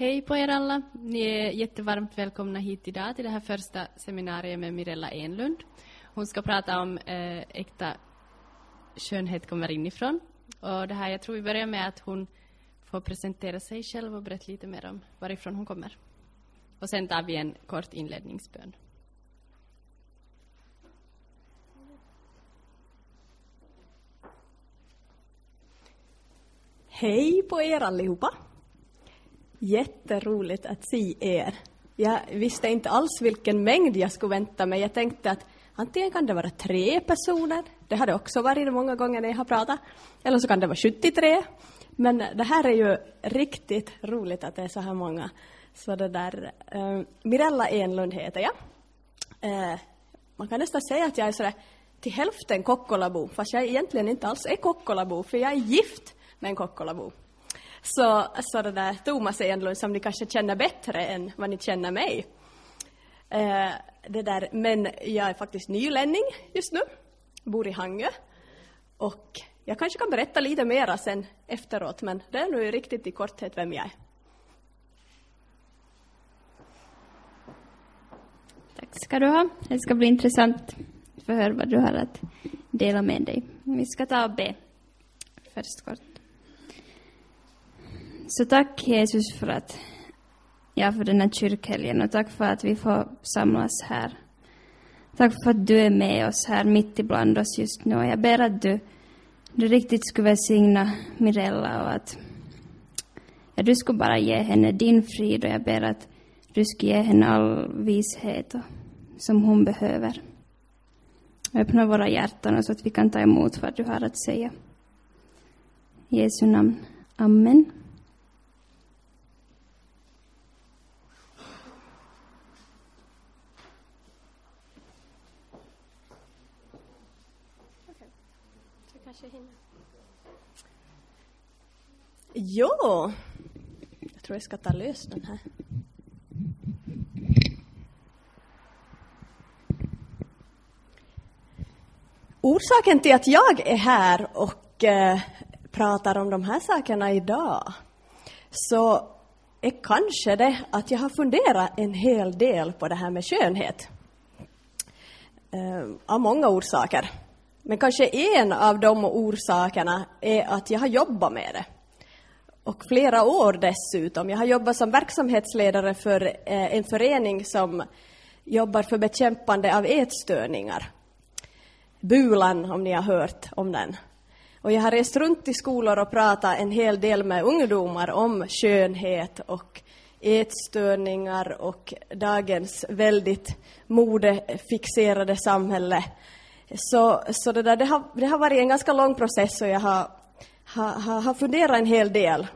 Hej på er alla! Ni är jättevarmt välkomna hit idag till det här första seminariet med Mirella Enlund. Hon ska prata om eh, äkta skönhet kommer inifrån. Och det här, jag tror vi börjar med att hon får presentera sig själv och berätta lite mer om varifrån hon kommer. Och sen tar vi en kort inledningsbön. Hej på er allihopa! Jätteroligt att se er. Jag visste inte alls vilken mängd jag skulle vänta mig. Jag tänkte att antingen kan det vara tre personer, det har det också varit många gånger när jag har pratat, eller så kan det vara 73. Men det här är ju riktigt roligt att det är så här många. Så det där, eh, Mirella Enlund heter jag. Eh, man kan nästan säga att jag är sådär till hälften Kokkolabo, fast jag egentligen inte alls är Kokkolabo, för jag är gift med en Kokkolabo. Så, så det där Thomas Enlund som ni kanske känner bättre än vad ni känner mig. Eh, det där, men jag är faktiskt nylänning just nu, bor i Hangö. Och jag kanske kan berätta lite mera sen efteråt, men det är nu riktigt i korthet vem jag är. Tack ska du ha. Det ska bli intressant att få höra vad du har att dela med dig. Vi ska ta och be först kort. Så tack Jesus för att, ja, för den här kyrkhelgen och tack för att vi får samlas här. Tack för att du är med oss här mitt ibland oss just nu och jag ber att du, du riktigt skulle välsigna Mirella och att ja, du skulle bara ge henne din frid och jag ber att du skulle ge henne all vishet och, som hon behöver. Öppna våra hjärtan så att vi kan ta emot vad du har att säga. I Jesu namn. Amen. Ja, jag tror jag ska ta lös den här. Orsaken till att jag är här och eh, pratar om de här sakerna idag så är kanske det att jag har funderat en hel del på det här med skönhet. Eh, av många orsaker. Men kanske en av de orsakerna är att jag har jobbat med det. Och flera år dessutom. Jag har jobbat som verksamhetsledare för eh, en förening som jobbar för bekämpande av ätstörningar. Bulan, om ni har hört om den. Och jag har rest runt i skolor och pratat en hel del med ungdomar om skönhet och ätstörningar och dagens väldigt modefixerade samhälle. Så, så det, där, det, har, det har varit en ganska lång process och jag har, har, har funderat en hel del.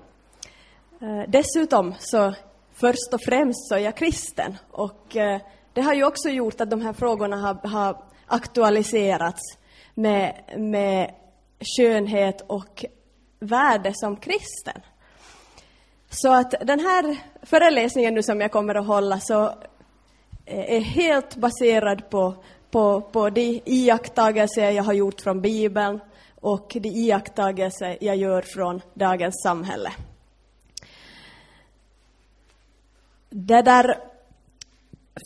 Eh, dessutom så först och främst så är jag kristen och eh, det har ju också gjort att de här frågorna har, har aktualiserats med, med skönhet och värde som kristen. Så att den här föreläsningen nu som jag kommer att hålla så eh, är helt baserad på, på, på de iakttagelser jag har gjort från Bibeln och de iakttagelser jag gör från dagens samhälle. Det där,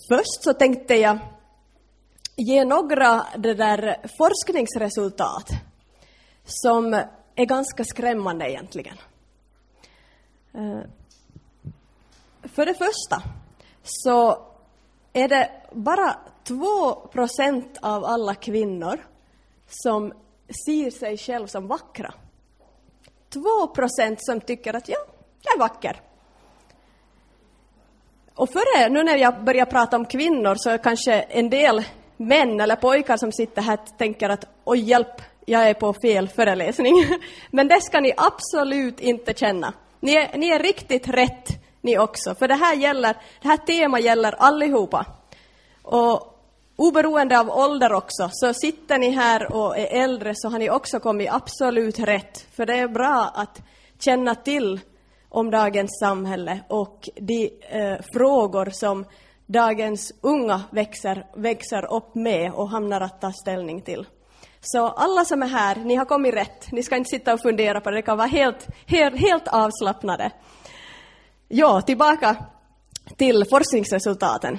först så tänkte jag ge några det där forskningsresultat som är ganska skrämmande egentligen. Eh, för det första så är det bara två procent av alla kvinnor som ser sig själv som vackra. Två procent som tycker att ja, jag är vacker. Och före, nu när jag börjar prata om kvinnor så är kanske en del män eller pojkar som sitter här tänker att oj hjälp, jag är på fel föreläsning. Men det ska ni absolut inte känna. Ni är, ni är riktigt rätt ni också, för det här gäller, det här temat gäller allihopa. Och oberoende av ålder också, så sitter ni här och är äldre så har ni också kommit absolut rätt. För det är bra att känna till om dagens samhälle och de eh, frågor som dagens unga växer, växer upp med och hamnar att ta ställning till. Så alla som är här, ni har kommit rätt. Ni ska inte sitta och fundera på det, det kan vara helt, helt, helt avslappnade. Ja, tillbaka till forskningsresultaten.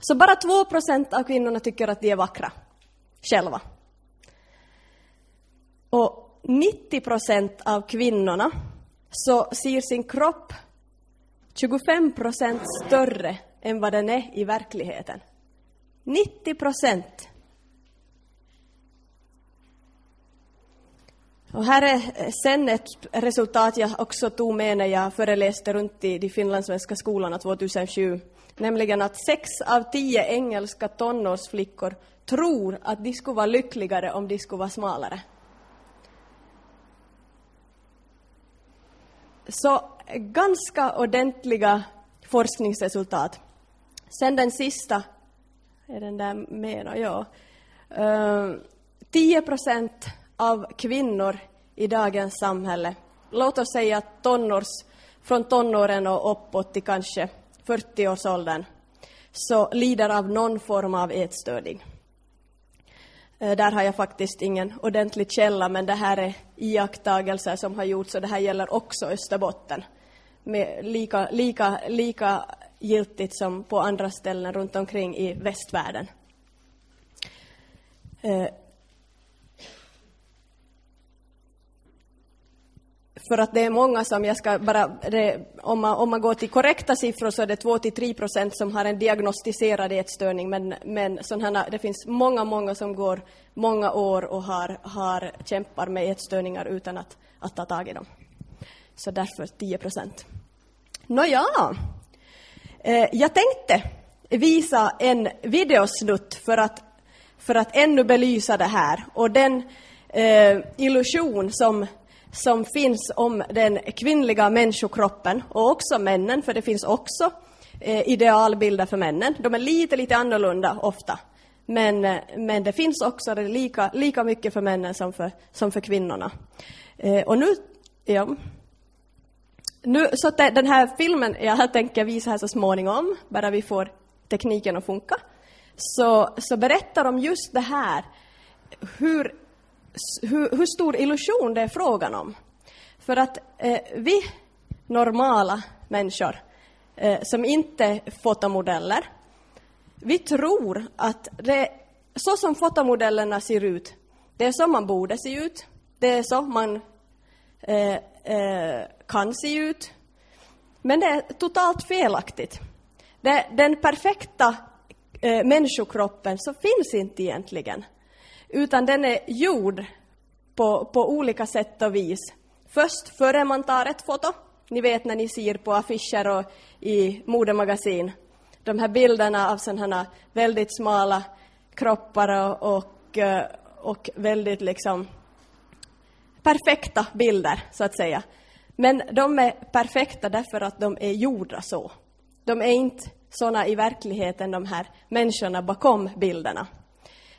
Så bara 2 procent av kvinnorna tycker att de är vackra själva. Och 90 procent av kvinnorna så ser sin kropp 25 procent större än vad den är i verkligheten. 90 procent. Och här är sen ett resultat jag också tog med när jag föreläste runt i de finlandssvenska skolorna 2007. Nämligen att sex av tio engelska tonårsflickor tror att de skulle vara lyckligare om de skulle vara smalare. Så ganska ordentliga forskningsresultat. Sen den sista, är den där med? Ja. Ehm, 10 procent av kvinnor i dagens samhälle, låt oss säga tonårs, från tonåren och uppåt till kanske 40-årsåldern, så lider av någon form av ätstörning. Eh, där har jag faktiskt ingen ordentlig källa, men det här är iakttagelser som har gjorts och det här gäller också Österbotten. Med lika, lika, lika giltigt som på andra ställen runt omkring i västvärlden. Eh, för att det är många som jag ska bara, det, om, man, om man går till korrekta siffror så är det 2-3 procent som har en diagnostiserad ätstörning, men, men sådana, det finns många, många som går många år och har, har kämpar med ätstörningar utan att, att ta tag i dem. Så därför 10 procent. Nåja, eh, jag tänkte visa en videosnutt för att, för att ännu belysa det här och den eh, illusion som som finns om den kvinnliga människokroppen och också männen, för det finns också eh, idealbilder för männen. De är lite, lite annorlunda ofta. Men, eh, men det finns också det lika, lika mycket för männen som för, som för kvinnorna. Eh, och nu, ja. Nu, så att den här filmen jag tänker visa här så småningom, bara vi får tekniken att funka, så, så berättar de just det här, hur hur, hur stor illusion det är frågan om. För att eh, vi normala människor eh, som inte är fotomodeller, vi tror att det, så som fotomodellerna ser ut, det är så man borde se ut, det är så man eh, eh kan se ut. Men det är totalt felaktigt. Det, den perfekta eh, människokroppen så finns inte egentligen utan den är gjord på, på olika sätt och vis. Först före man tar ett foto, ni vet när ni ser på affischer och i modemagasin, de här bilderna av sådana väldigt smala kroppar och, och, eh, och väldigt liksom perfekta bilder, så att säga. Men de är perfekta därför att de är gjorda så. De är inte sådana i verkligheten, de här människorna bakom bilderna.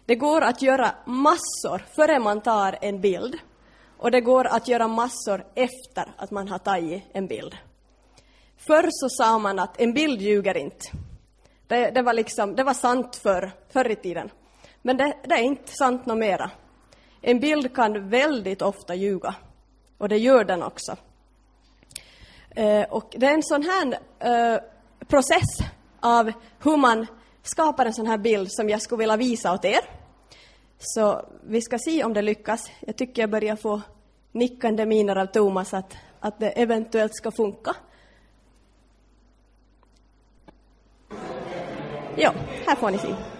Det går att göra massor före man tar en bild och det går att göra massor efter att man har tagit en bild. Förr så sa man att en bild ljuger inte. Det, det var, liksom, det var sant för, förr i tiden. Men det, det är inte sant något mera. En bild kan väldigt ofta ljuga. Och det gör den också. Eh, och det är en sån här eh, process av hur man skapar en sån här bild som jag skulle vilja visa åt er. Så vi ska se om det lyckas. Jag tycker jag börjar få nickande miner av Thomas att, att det eventuellt ska funka. Ja, här får ni se.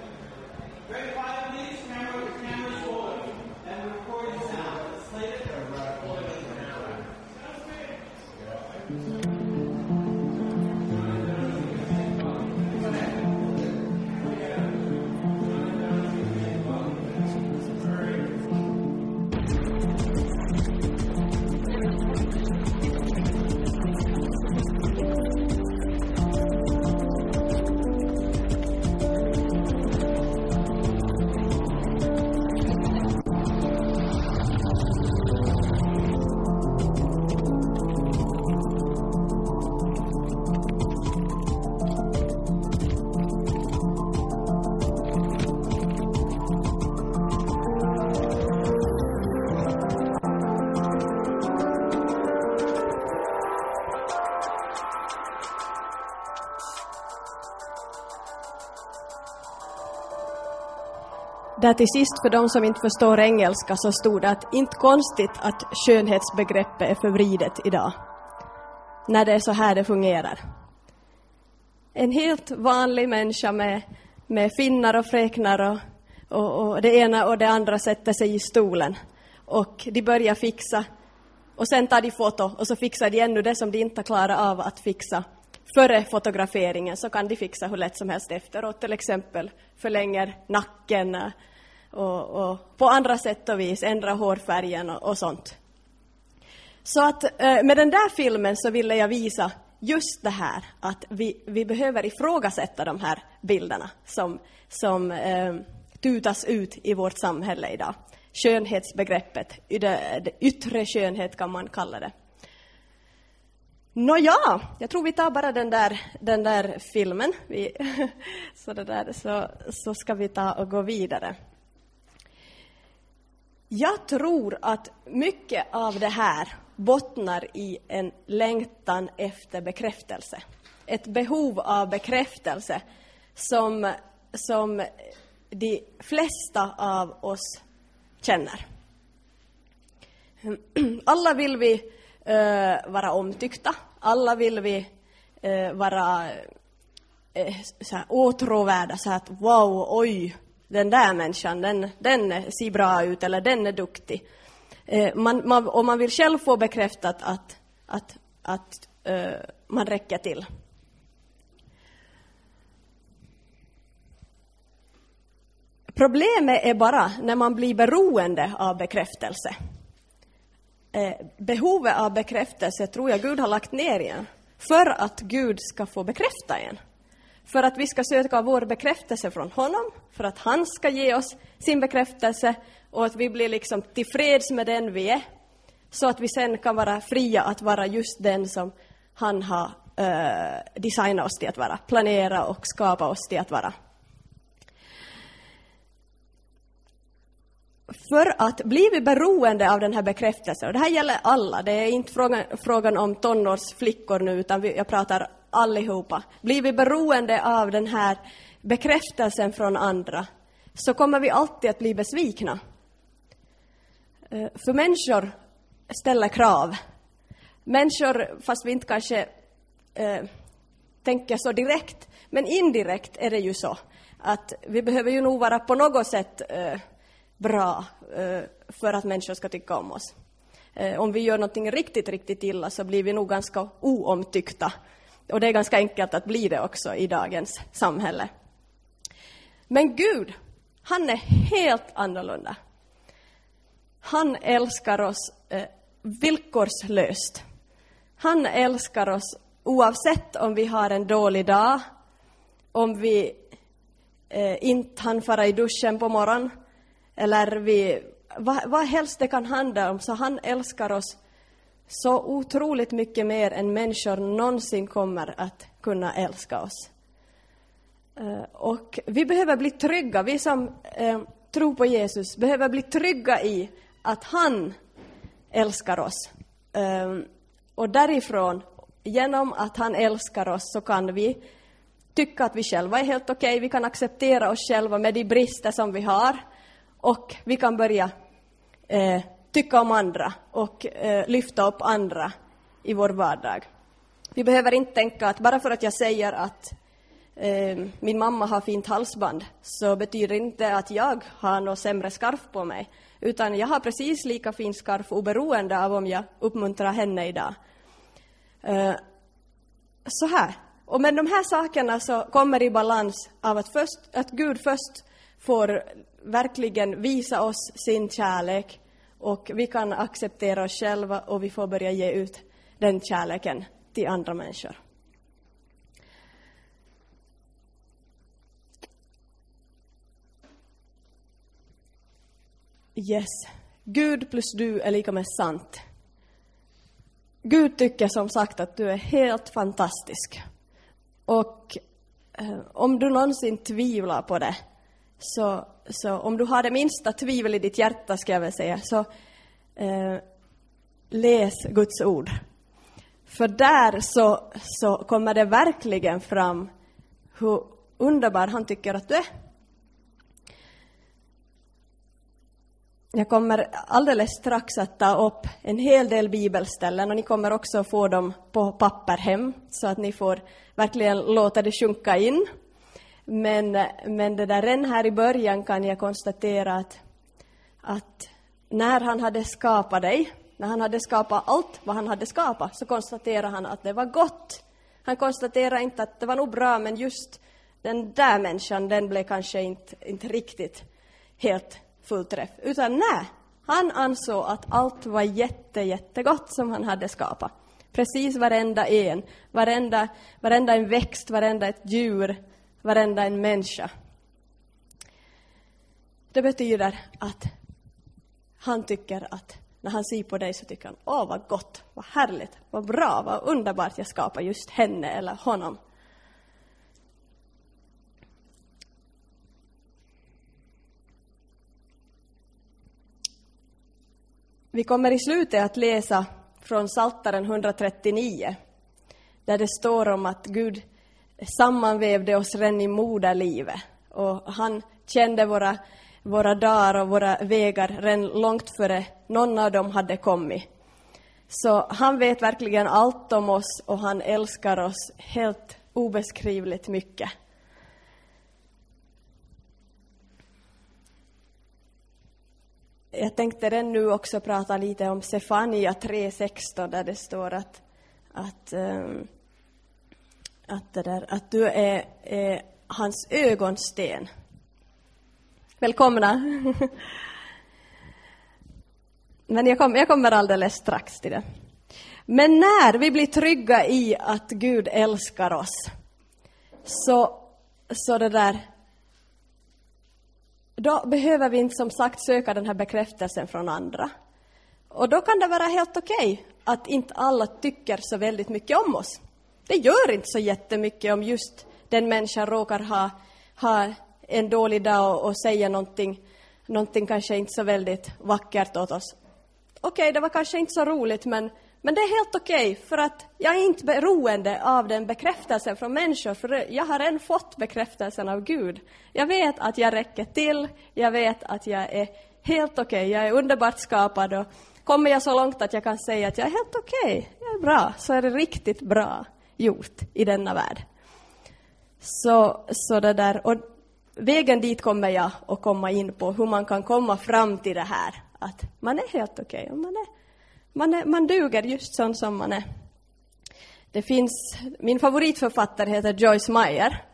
Där till sist för de som inte förstår engelska så stod det att inte konstigt att skönhetsbegreppet är förvridet idag. När det är så här det fungerar. En helt vanlig människa med, med finnar och fräknar och, och, och det ena och det andra sätter sig i stolen och de börjar fixa och sen tar de foto och så fixar de ännu det som de inte klarar av att fixa före fotograferingen så kan de fixa hur lätt som helst efteråt, till exempel förlänger nacken och, och på andra sätt och vis ändra hårfärgen och, och sånt. Så att eh, med den där filmen så ville jag visa just det här att vi, vi behöver ifrågasätta de här bilderna som, som eh, tutas ut i vårt samhälle idag. Skönhetsbegreppet, det, det yttre skönhet kan man kalla det. Nåja, jag tror vi tar bara den där, den där filmen. Vi, så, det där, så, så ska vi ta och gå vidare. Jag tror att mycket av det här bottnar i en längtan efter bekräftelse. Ett behov av bekräftelse som, som de flesta av oss känner. Alla vill vi uh, vara omtyckta, alla vill vi uh, vara uh, så här, åtråvärda, så att wow, oj, den där människan, den, den ser bra ut eller den är duktig. Eh, man, man, och man vill själv få bekräftat att, att, att uh, man räcker till. Problemet är bara när man blir beroende av bekräftelse. Eh, behovet av bekräftelse tror jag Gud har lagt ner igen för att Gud ska få bekräfta en för att vi ska söka vår bekräftelse från honom, för att han ska ge oss sin bekräftelse och att vi blir liksom tillfreds med den vi är, så att vi sen kan vara fria att vara just den som han har uh, designat oss till att vara, planera och skapa oss till att vara. För att blir vi beroende av den här bekräftelsen, och det här gäller alla, det är inte frågan, frågan om tonårsflickor nu, utan vi, jag pratar allihopa, blir vi beroende av den här bekräftelsen från andra, så kommer vi alltid att bli besvikna. Eh, för människor ställer krav. Människor, fast vi inte kanske eh, tänker så direkt, men indirekt är det ju så att vi behöver ju nog vara på något sätt eh, bra eh, för att människor ska tycka om oss. Eh, om vi gör någonting riktigt, riktigt illa så blir vi nog ganska oomtyckta och det är ganska enkelt att bli det också i dagens samhälle. Men Gud, han är helt annorlunda. Han älskar oss eh, villkorslöst. Han älskar oss oavsett om vi har en dålig dag, om vi eh, inte hann fara i duschen på morgonen, eller vi, vad, vad helst det kan handla om, så han älskar oss så otroligt mycket mer än människor någonsin kommer att kunna älska oss. Eh, och vi behöver bli trygga, vi som eh, tror på Jesus behöver bli trygga i att han älskar oss. Eh, och därifrån, genom att han älskar oss, så kan vi tycka att vi själva är helt okej, okay. vi kan acceptera oss själva med de brister som vi har och vi kan börja eh, tycka om andra och eh, lyfta upp andra i vår vardag. Vi behöver inte tänka att bara för att jag säger att eh, min mamma har fint halsband så betyder det inte att jag har något sämre skarf på mig, utan jag har precis lika fin skarf oberoende av om jag uppmuntrar henne idag. Eh, så här. Och med de här sakerna så kommer i balans av att, först, att Gud först får verkligen visa oss sin kärlek och vi kan acceptera oss själva och vi får börja ge ut den kärleken till andra människor. Yes. Gud plus du är lika med sant. Gud tycker som sagt att du är helt fantastisk. Och eh, om du någonsin tvivlar på det, så, så om du har det minsta tvivel i ditt hjärta, ska jag väl säga, så eh, läs Guds ord. För där så, så kommer det verkligen fram hur underbar han tycker att du är. jag kommer alldeles strax att ta upp en hel del bibelställen och ni kommer också få dem på papper hem så att ni får verkligen låta det sjunka in. Men, men det där redan här i början kan jag konstatera att, att när han hade skapat dig, när han hade skapat allt vad han hade skapat, så konstaterade han att det var gott. Han konstaterade inte att det var nog bra, men just den där människan, den blev kanske inte, inte riktigt helt fullträff. Utan nej, han ansåg att allt var jätte, jättegott som han hade skapat. Precis varenda en, varenda, varenda en växt, varenda ett djur, varenda en människa. Det betyder att han tycker att när han ser på dig så tycker han, åh vad gott, vad härligt, vad bra, vad underbart jag skapar just henne eller honom. Vi kommer i slutet att läsa från Psaltaren 139, där det står om att Gud sammanvävde oss redan i moderlivet och han kände våra, våra dagar och våra vägar redan långt före någon av dem hade kommit. Så han vet verkligen allt om oss och han älskar oss helt obeskrivligt mycket. Jag tänkte redan nu också prata lite om Sefania 3.16 där det står att, att, um, att, det där, att du är, är hans ögonsten. Välkomna! Men jag, kom, jag kommer alldeles strax till det. Men när vi blir trygga i att Gud älskar oss, så, så det där, då behöver vi inte som sagt söka den här bekräftelsen från andra. Och då kan det vara helt okej okay att inte alla tycker så väldigt mycket om oss. Det gör inte så jättemycket om just den människan råkar ha, ha en dålig dag och, och säga någonting, någonting kanske inte så väldigt vackert åt oss. Okej, okay, det var kanske inte så roligt men men det är helt okej, okay, för att jag är inte beroende av den bekräftelsen från människor, för jag har redan fått bekräftelsen av Gud. Jag vet att jag räcker till, jag vet att jag är helt okej, okay, jag är underbart skapad och kommer jag så långt att jag kan säga att jag är helt okej, okay, jag är bra, så är det riktigt bra gjort i denna värld. Så, så det där, och vägen dit kommer jag att komma in på, hur man kan komma fram till det här, att man är helt okej, okay, man är man, är, man duger just sån som man är. Det finns, min favoritförfattare heter Joyce Meyer.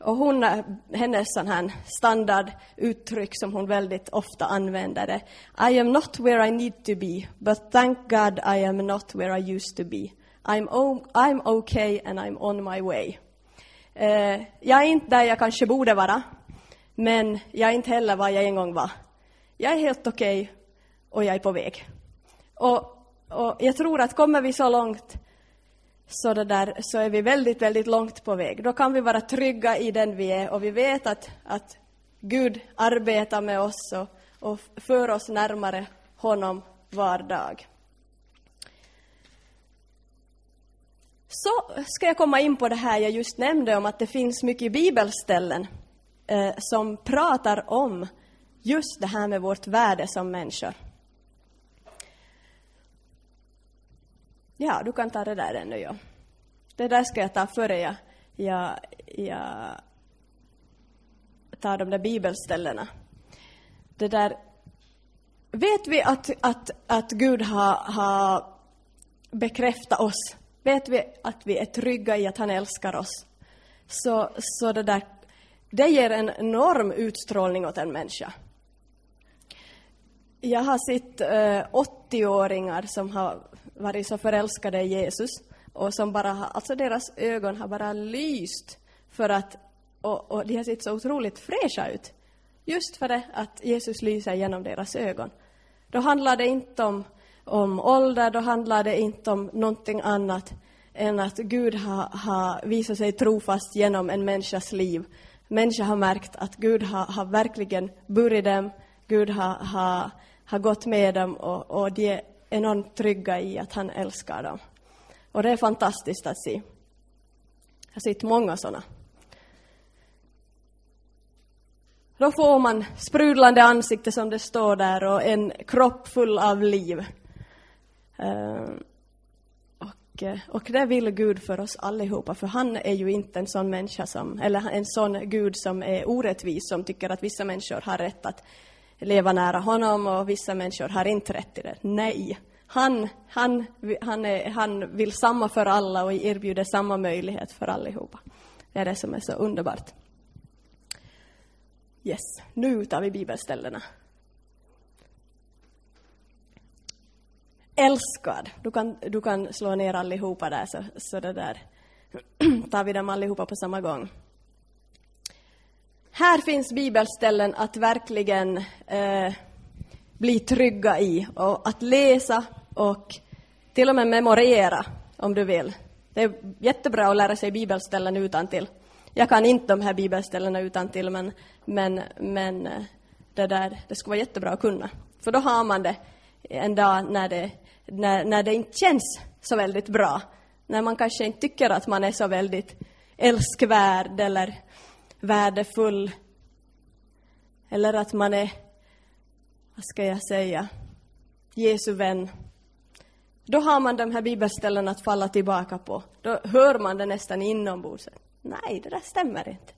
Och hon, hennes sån här standarduttryck som hon väldigt ofta använder är I am not where I need to be, but thank God I am not where I used to be. I'm, I'm okay and I'm on my way. Eh, jag är inte där jag kanske borde vara, men jag är inte heller vad jag en gång var. Jag är helt okej okay och jag är på väg. Och och jag tror att kommer vi så långt så, det där, så är vi väldigt, väldigt långt på väg. Då kan vi vara trygga i den vi är och vi vet att, att Gud arbetar med oss och, och för oss närmare honom var dag. Så ska jag komma in på det här jag just nämnde om att det finns mycket bibelställen eh, som pratar om just det här med vårt värde som människor. Ja, du kan ta det där ännu, ja. Det där ska jag ta före jag, jag, jag tar de där bibelställena. Det där... Vet vi att, att, att Gud har, har bekräftat oss? Vet vi att vi är trygga i att han älskar oss? Så, så det där, det ger en enorm utstrålning åt en människa. Jag har sett eh, 80-åringar som har varit så förälskade i Jesus och som bara har, alltså deras ögon har bara lyst för att, och, och de har sett så otroligt fräscha ut. Just för det att Jesus lyser genom deras ögon. Då handlar det inte om, om ålder, då handlar det inte om någonting annat än att Gud har, ha visat sig trofast genom en människas liv. Människan har märkt att Gud har, har verkligen burit dem, Gud har, har, har gått med dem och, och de enormt trygga i att han älskar dem. Och det är fantastiskt att se. Jag har sett många sådana. Då får man sprudlande ansikte som det står där och en kropp full av liv. Ehm, och, eh, och det vill Gud för oss allihopa, för han är ju inte en sån människa som, eller en sån Gud som är orättvis, som tycker att vissa människor har rätt att leva nära honom och vissa människor har inte rätt till det. Nej, han, han, han, är, han vill samma för alla och erbjuder samma möjlighet för allihopa. Det är det som är så underbart. Yes, nu tar vi bibelställena. Älskad. Du kan, du kan slå ner allihopa där, så, så det där tar vi dem allihopa på samma gång. Här finns bibelställen att verkligen eh, bli trygga i och att läsa och till och med memorera om du vill. Det är jättebra att lära sig bibelställen utan till. Jag kan inte de här bibelställena utan till men, men, men eh, det där, det skulle vara jättebra att kunna. För då har man det en dag när det, när, när det inte känns så väldigt bra. När man kanske inte tycker att man är så väldigt älskvärd eller värdefull. Eller att man är, vad ska jag säga, Jesu vän. Då har man de här bibelställena att falla tillbaka på. Då hör man det nästan inombords. Nej, det där stämmer inte.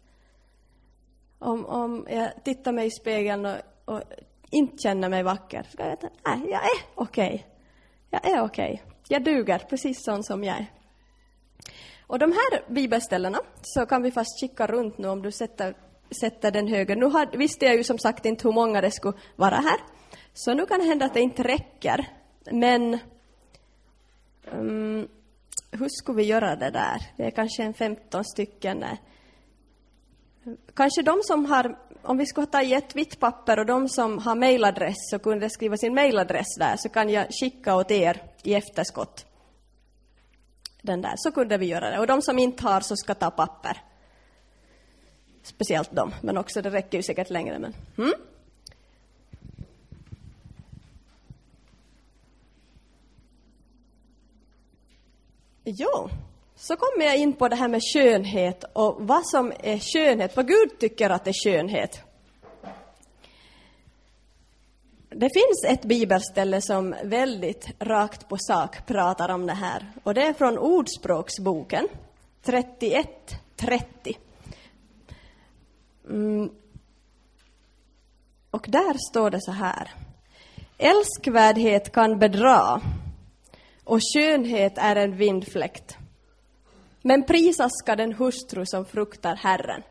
Om, om jag tittar mig i spegeln och, och inte känner mig vacker, så ska jag veta, nej, jag är okej. Okay. Jag är okej. Okay. Jag duger precis sån som jag är. Och de här bibelställena så kan vi fast kika runt nu om du sätter, sätter den höger. Nu har, visste jag ju som sagt inte hur många det skulle vara här. Så nu kan det hända att det inte räcker. Men um, hur skulle vi göra det där? Det är kanske en 15 stycken. Kanske de som har, om vi skulle ta i ett vitt papper och de som har mejladress så kunde skriva sin mejladress där så kan jag skicka åt er i efterskott. Den där, så kunde vi göra det. Och de som inte har så ska ta papper. Speciellt de, men också det räcker ju säkert längre. Men, hmm? Jo, så kommer jag in på det här med skönhet och vad som är skönhet, vad Gud tycker att är skönhet. Det finns ett bibelställe som väldigt rakt på sak pratar om det här och det är från Ordspråksboken 31.30. Mm. Och där står det så här. Älskvärdhet kan bedra och skönhet är en vindfläkt. Men prisas ska den hustru som fruktar Herren.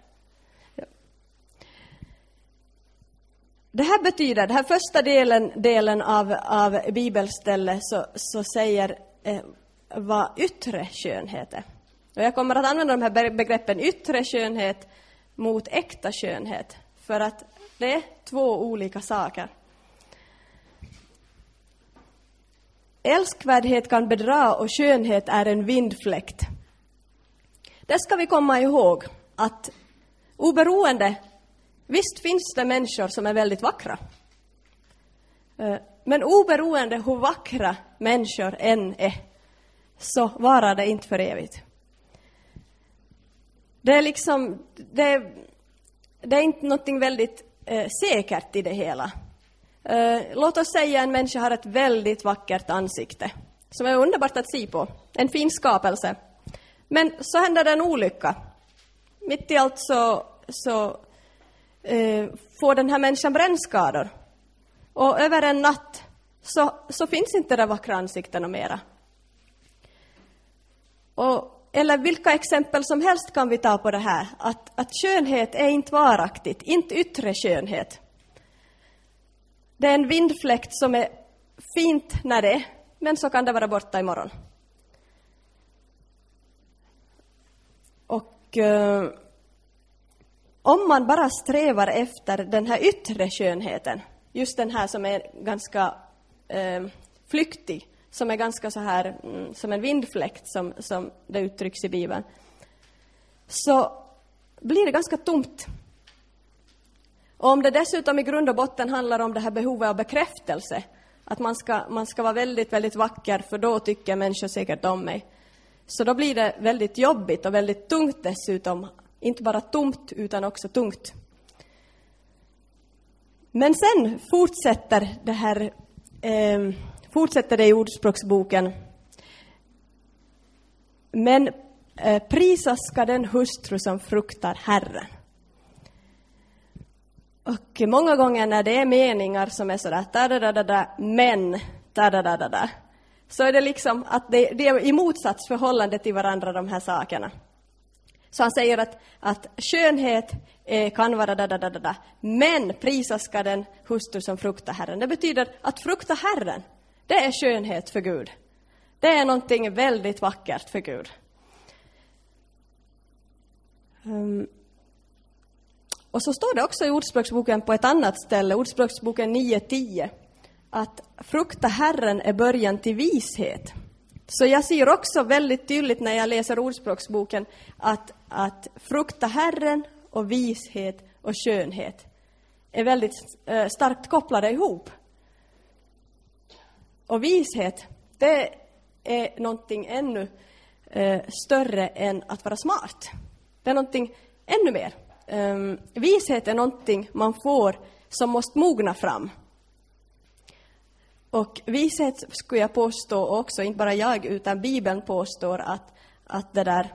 Det här betyder, den här första delen, delen av, av bibelstället så, så säger eh, vad yttre skönhet är. Och jag kommer att använda de här begreppen yttre skönhet mot äkta skönhet, för att det är två olika saker. Älskvärdhet kan bedra och skönhet är en vindfläkt. Det ska vi komma ihåg att oberoende, visst finns det människor som är väldigt vackra. Eh, men oberoende hur vackra människor än är, så varar det inte för evigt. Det är liksom, det, det är inte någonting väldigt eh, säkert i det hela. Eh, låt oss säga en människa har ett väldigt vackert ansikte, som är underbart att se på, en fin skapelse. Men så händer det en olycka. Mitt i allt så, så eh, får den här människan brännskador. Och över en natt så, så finns inte det vackra ansiktet mera. Och, eller vilka exempel som helst kan vi ta på det här, att, att skönhet är inte varaktigt, inte yttre skönhet. Det är en vindfläkt som är fint när det är, men så kan det vara borta imorgon. Och eh, om man bara strävar efter den här yttre skönheten, just den här som är ganska eh, flyktig, som är ganska så här mm, som en vindfläkt som, som det uttrycks i Bibeln, så blir det ganska tomt och om det dessutom i grund och botten handlar om det här behovet av bekräftelse, att man ska, man ska vara väldigt, väldigt vacker för då tycker människor säkert om mig. Så då blir det väldigt jobbigt och väldigt tungt dessutom. Inte bara tomt utan också tungt. Men sen fortsätter det här, eh, fortsätter det i Ordspråksboken. Men eh, prisas ska den hustru som fruktar Herren. Och många gånger när det är meningar som är sådär da da da da da men da da da da da så är det liksom att det, det är i motsatsförhållande till varandra de här sakerna. Så han säger att, att skönhet eh, kan vara da, da, da, da, da, men prisas ska den hustru som fruktar Herren. Det betyder att frukta Herren, det är skönhet för Gud. Det är någonting väldigt vackert för Gud. Um, och så står det också i Ordspråksboken på ett annat ställe, Ordspråksboken 9.10, att frukta Herren är början till vishet. Så jag ser också väldigt tydligt när jag läser Ordspråksboken att, att frukta Herren och vishet och skönhet är väldigt eh, starkt kopplade ihop. Och vishet, det är någonting ännu eh, större än att vara smart. Det är någonting ännu mer. Ehm, vishet är någonting man får som måste mogna fram. Och vishet skulle jag påstå också, inte bara jag, utan Bibeln påstår att, att det där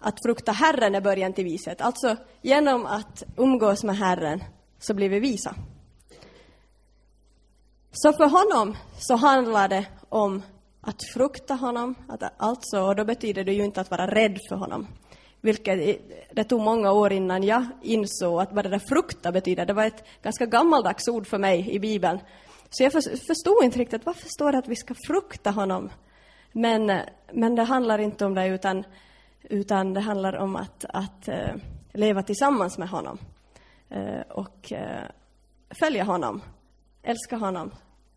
att frukta Herren är början till vishet. Alltså, genom att umgås med Herren så blir vi visa. Så för honom så handlar det om att frukta honom, att alltså, och då betyder det ju inte att vara rädd för honom. Vilket det tog många år innan jag insåg att vad det där frukta betyder. Det var ett ganska gammaldags ord för mig i Bibeln. Så jag förstod inte riktigt, varför står det att vi ska frukta honom? Men, men det handlar inte om det, utan, utan det handlar om att, att eh, leva tillsammans med honom. Eh, och eh, följa honom, älska honom,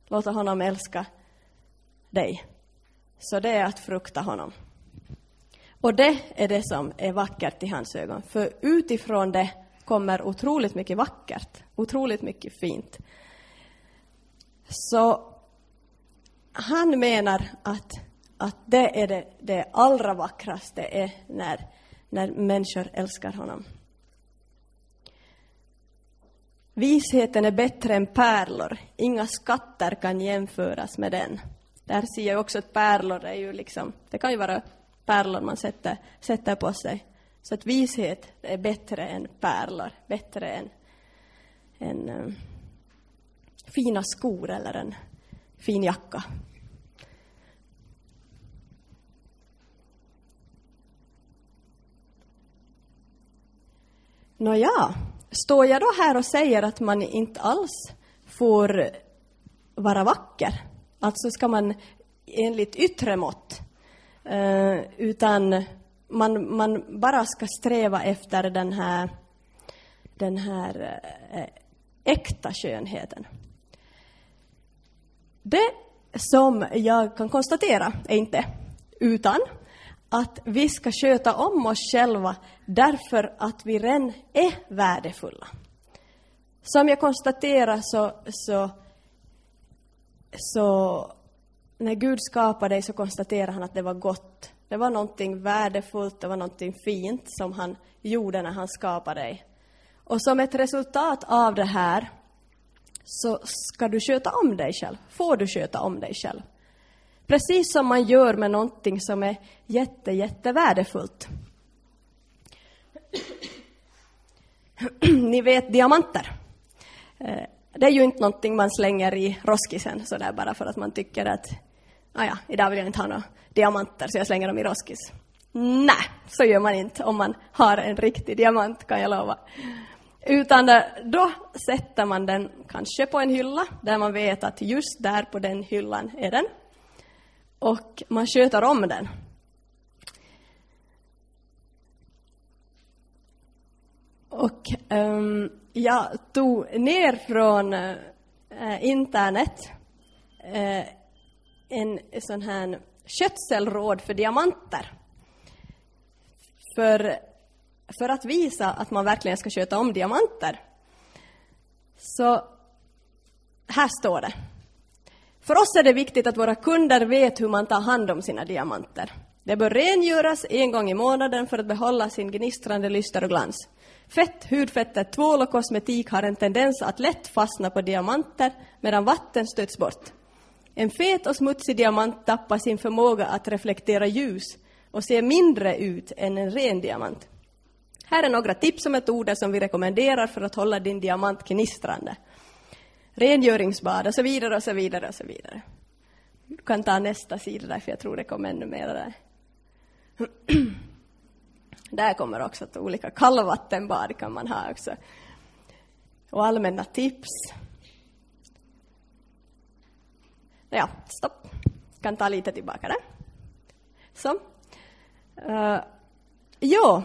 låta honom älska dig. Så det är att frukta honom. Och det är det som är vackert i hans ögon. För utifrån det kommer otroligt mycket vackert, otroligt mycket fint. Så han menar att, att det är det, det allra vackraste är när, när människor älskar honom. Visheten är bättre än pärlor. Inga skatter kan jämföras med den. Där ser jag också att pärlor är ju liksom, det kan ju vara pärlor man sätter, sätter på sig. Så att vishet är bättre än pärlor, bättre än, än um, fina skor eller en fin jacka. Nåja, står jag då här och säger att man inte alls får vara vacker? Alltså ska man enligt yttre mått eh, utan man, man bara ska sträva efter den här, den här eh, äkta skönheten. Det som jag kan konstatera är inte utan att vi ska sköta om oss själva därför att vi redan är värdefulla. Som jag konstaterar så, så, så när Gud skapade dig så konstaterade han att det var gott. Det var någonting värdefullt, det var någonting fint som han gjorde när han skapade dig. Och som ett resultat av det här så ska du sköta om dig själv, får du sköta om dig själv. Precis som man gör med någonting som är jätte, jätte värdefullt. Ni vet diamanter. Eh, det är ju inte någonting man slänger i roskisen sådär bara för att man tycker att ah ja, idag vill jag inte ha några diamanter så jag slänger dem i roskis. Nej, så gör man inte om man har en riktig diamant kan jag lova. Utan då sätter man den kanske på en hylla där man vet att just där på den hyllan är den. Och man sköter om den. Och um, jag tog ner från uh, internet uh, en sån här skötselråd för diamanter. För, för att visa att man verkligen ska sköta om diamanter. Så här står det. För oss är det viktigt att våra kunder vet hur man tar hand om sina diamanter. Det bör rengöras en gång i månaden för att behålla sin gnistrande lyster och glans. Fett, hudfettet, tvål och kosmetik har en tendens att lätt fastna på diamanter medan vatten stöts bort. En fet och smutsig diamant tappar sin förmåga att reflektera ljus och ser mindre ut än en ren diamant. Här är några tips och metoder som vi rekommenderar för att hålla din diamant gnistrande. Rengöringsbad och så vidare och så vidare och så vidare. Du kan ta nästa sida där, för jag tror det kommer ännu mer där. Där kommer också att olika kallvattenbad kan man ha också. Och allmänna tips. Ja, stopp. Kan ta lite tillbaka där. Så. Eh, uh, jo,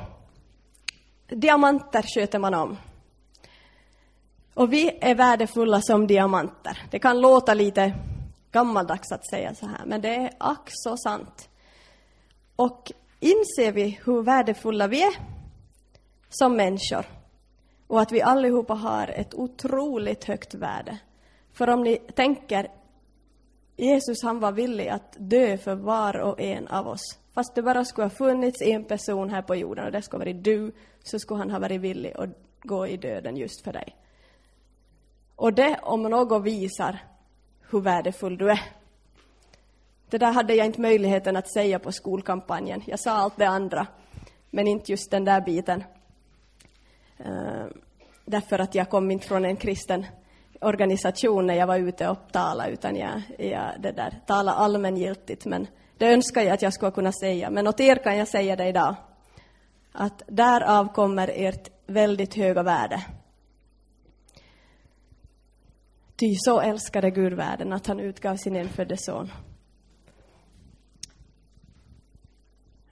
diamanter sköter man om. Och vi är värdefulla som diamanter. Det kan låta lite gammaldags att säga så här, men det är ack så sant. Och inser vi hur värdefulla vi är som människor och att vi allihopa har ett otroligt högt värde. För om ni tänker, Jesus han var villig att dö för var och en av oss. Fast det bara skulle ha funnits en person här på jorden och det skulle ha varit du, så skulle han ha varit villig att gå i döden just för dig. Och det om något visar hur värdefull du är. Det där hade jag inte möjligheten att säga på skolkampanjen. Jag sa allt det andra, men inte just den där biten. Eh, därför att jag kom inte från en kristen organisation när jag var ute och talade, utan jag, jag det där, talade allmängiltigt. Men det önskar jag att jag skulle kunna säga. Men åt er kan jag säga det idag, att därav kommer ert väldigt höga värde. Ty så älskade Gud världen att han utgav sin enfödde son.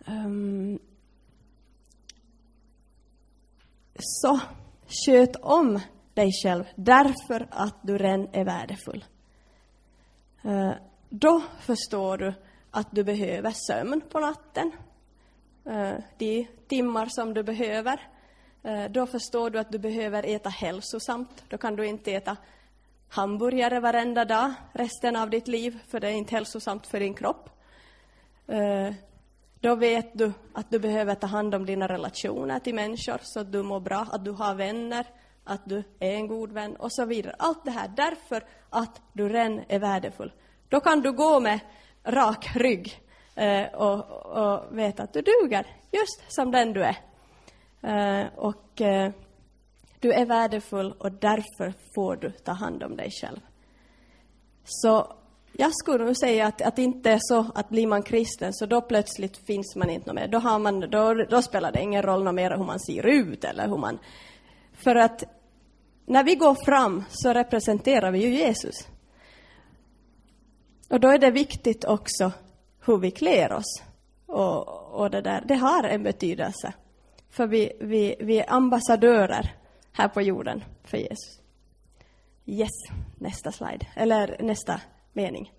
Um, så sköt om dig själv därför att du redan är värdefull. Eh, då förstår du att du behöver sömn på natten, eh, de timmar som du behöver. Eh, då förstår du att du behöver äta hälsosamt. Då kan du inte äta hamburgare varenda dag resten av ditt liv, för det är inte hälsosamt för din kropp. Då vet du att du behöver ta hand om dina relationer till människor så att du mår bra, att du har vänner, att du är en god vän och så vidare. Allt det här därför att du redan är värdefull. Då kan du gå med rak rygg eh, och, och veta att du duger just som den du är. Eh, och eh, du är värdefull och därför får du ta hand om dig själv. Så jag skulle nog säga att, att det inte är så att blir man kristen så då plötsligt finns man inte mer. Då, har man, då, då spelar det ingen roll mer hur man ser ut eller hur man... För att när vi går fram så representerar vi ju Jesus. Och då är det viktigt också hur vi klär oss. Och, och det där, det har en betydelse. För vi, vi, vi är ambassadörer här på jorden för Jesus. Yes, nästa slide, eller nästa mening.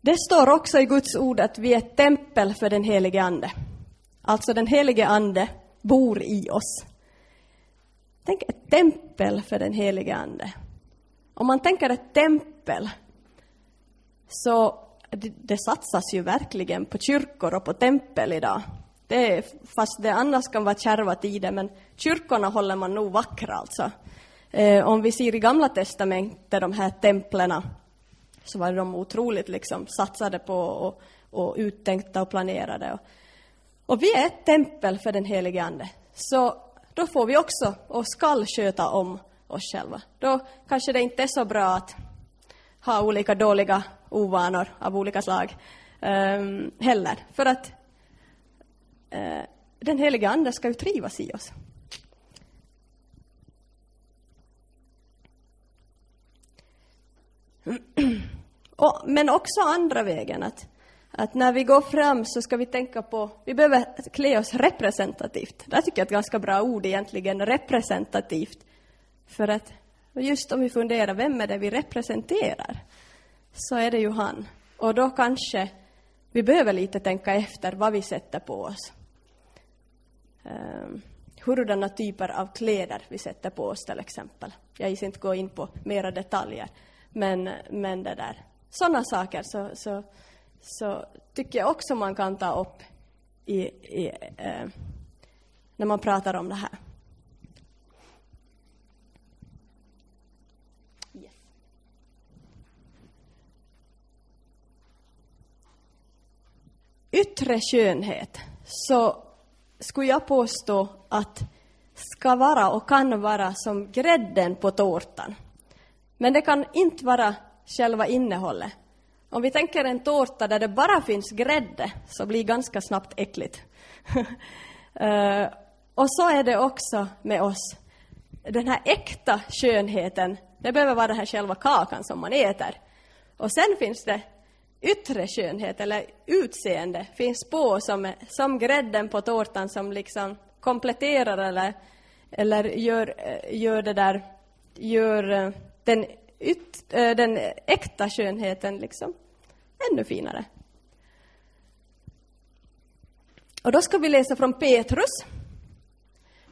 Det står också i Guds ord att vi är ett tempel för den helige Ande. Alltså den helige Ande bor i oss. Tänk ett tempel för den helige Ande. Om man tänker ett tempel så det, det satsas ju verkligen på kyrkor och på tempel idag. Det är, fast det annars kan vara kärva tider, men kyrkorna håller man nog vackra alltså. Eh, om vi ser i Gamla testamentet, de här templerna, så var de otroligt liksom satsade på och, och uttänkta och planerade. Och, och vi är ett tempel för den helige Ande. Så då får vi också och skall sköta om oss själva. Då kanske det inte är så bra att ha olika dåliga ovanor av olika slag um, heller. För att uh, den helige Ande ska ju trivas i oss. Och, men också andra vägen, att, att när vi går fram så ska vi tänka på, vi behöver klä oss representativt. Det tycker jag är ett ganska bra ord egentligen, representativt. För att just om vi funderar, vem är det vi representerar? Så är det ju han. Och då kanske vi behöver lite tänka efter vad vi sätter på oss. Ehm, um, hurdana typer av kläder vi sätter på oss till exempel. Jag gissar inte gå in på mera detaljer. Men, men det där, sådana saker så, så, så tycker jag också man kan ta upp i, i, eh, när man pratar om det här. Yttre skönhet, så skulle jag påstå att ska vara och kan vara som grädden på tårtan. Men det kan inte vara själva innehållet. Om vi tänker en tårta där det bara finns grädde så blir det ganska snabbt äckligt. uh, och så är det också med oss. Den här äkta skönheten, det behöver vara den här själva kakan som man äter. Och sen finns det yttre skönhet eller utseende finns på som, som grädden på tårtan som liksom kompletterar eller, eller gör, eh, gör det där, gör eh, den, yt, den äkta skönheten liksom ännu finare. Och då ska vi läsa från Petrus,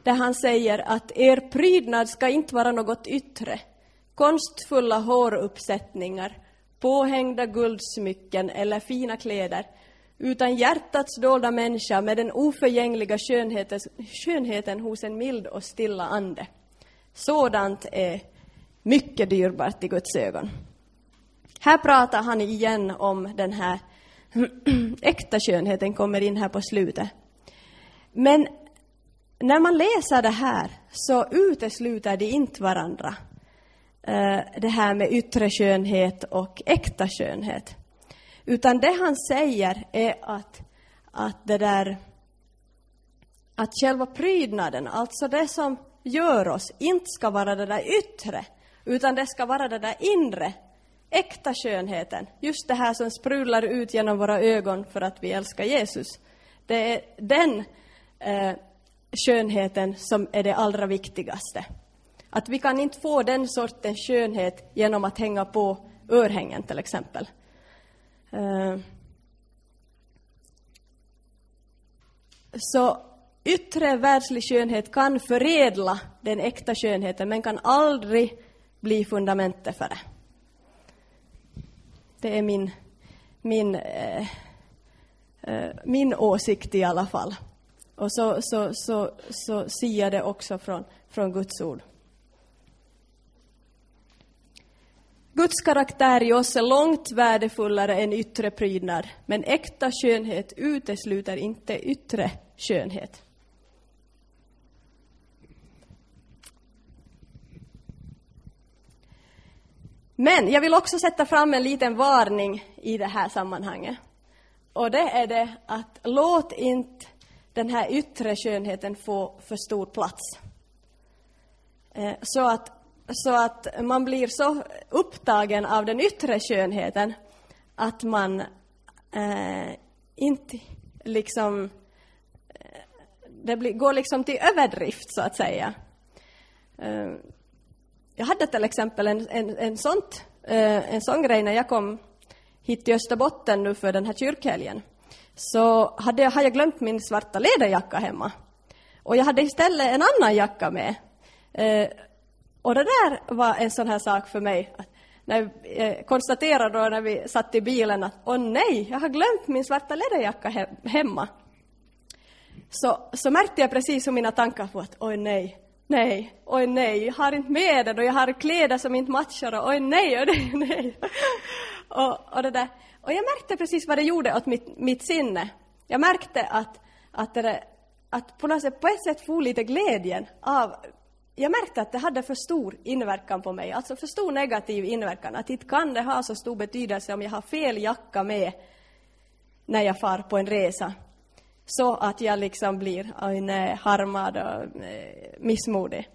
där han säger att er prydnad ska inte vara något yttre, konstfulla håruppsättningar, påhängda guldsmycken eller fina kläder, utan hjärtats dolda människa med den oförgängliga skönheten, skönheten hos en mild och stilla ande. Sådant är mycket dyrbart i Guds ögon. Här pratar han igen om den här äkta skönheten, kommer in här på slutet. Men när man läser det här så utesluter de inte varandra. Eh, det här med yttre skönhet och äkta skönhet. Utan det han säger är att, att det där att själva prydnaden, alltså det som gör oss, inte ska vara det där yttre, utan det ska vara det där inre, äkta skönheten. Just det här som sprudlar ut genom våra ögon för att vi älskar Jesus. Det är den eh, skönheten som är det allra viktigaste. Att vi kan inte få den sortens skönhet genom att hänga på örhängen till exempel. Eh, så yttre världslig skönhet kan förädla den äkta skönheten men kan aldrig bli fundamentet för det. Det är min, min, eh, eh, min åsikt i alla fall. Och så, så, så, så ser det också från, från Guds ord. Guds karaktär i oss är långt värdefullare än yttre prydnad, men äkta skönhet utesluter inte yttre skönhet. Men jag vill också sätta fram en liten varning i det här sammanhanget. Och det är det att låt inte den här yttre skönheten få för stor plats. Eh, så att så att man blir så upptagen av den yttre skönheten att man eh, inte liksom... Eh, det blir, går liksom till överdrift, så att säga. Eh, jag hade till exempel en, en, en, sånt, eh, en sån grej när jag kom hit till Österbotten nu för den här kyrkhelgen. Så hade jag, hade jag glömt min svarta läderjacka hemma. Och jag hade istället en annan jacka med. Eh, och det där var en sån här sak för mig. Att när jag konstaterade då när vi satt i bilen att åh nej, jag har glömt min svarta läderjacka he hemma. Så, så märkte jag precis hur mina tankar var att oj nej, nej, oj nej, jag har inte med den och jag har kläder som inte matchar och oj nej, oj nej, nej. och, och det där. Och jag märkte precis vad det gjorde åt mitt, mitt sinne. Jag märkte att, att, det, att på, något sätt, på ett sätt for lite glädjen av jag märkte att det hade för stor inverkan på mig, alltså för stor negativ inverkan. Att inte kan det ha så stor betydelse om jag har fel jacka med när jag far på en resa. Så att jag liksom blir nej, harmad och eh, missmodig.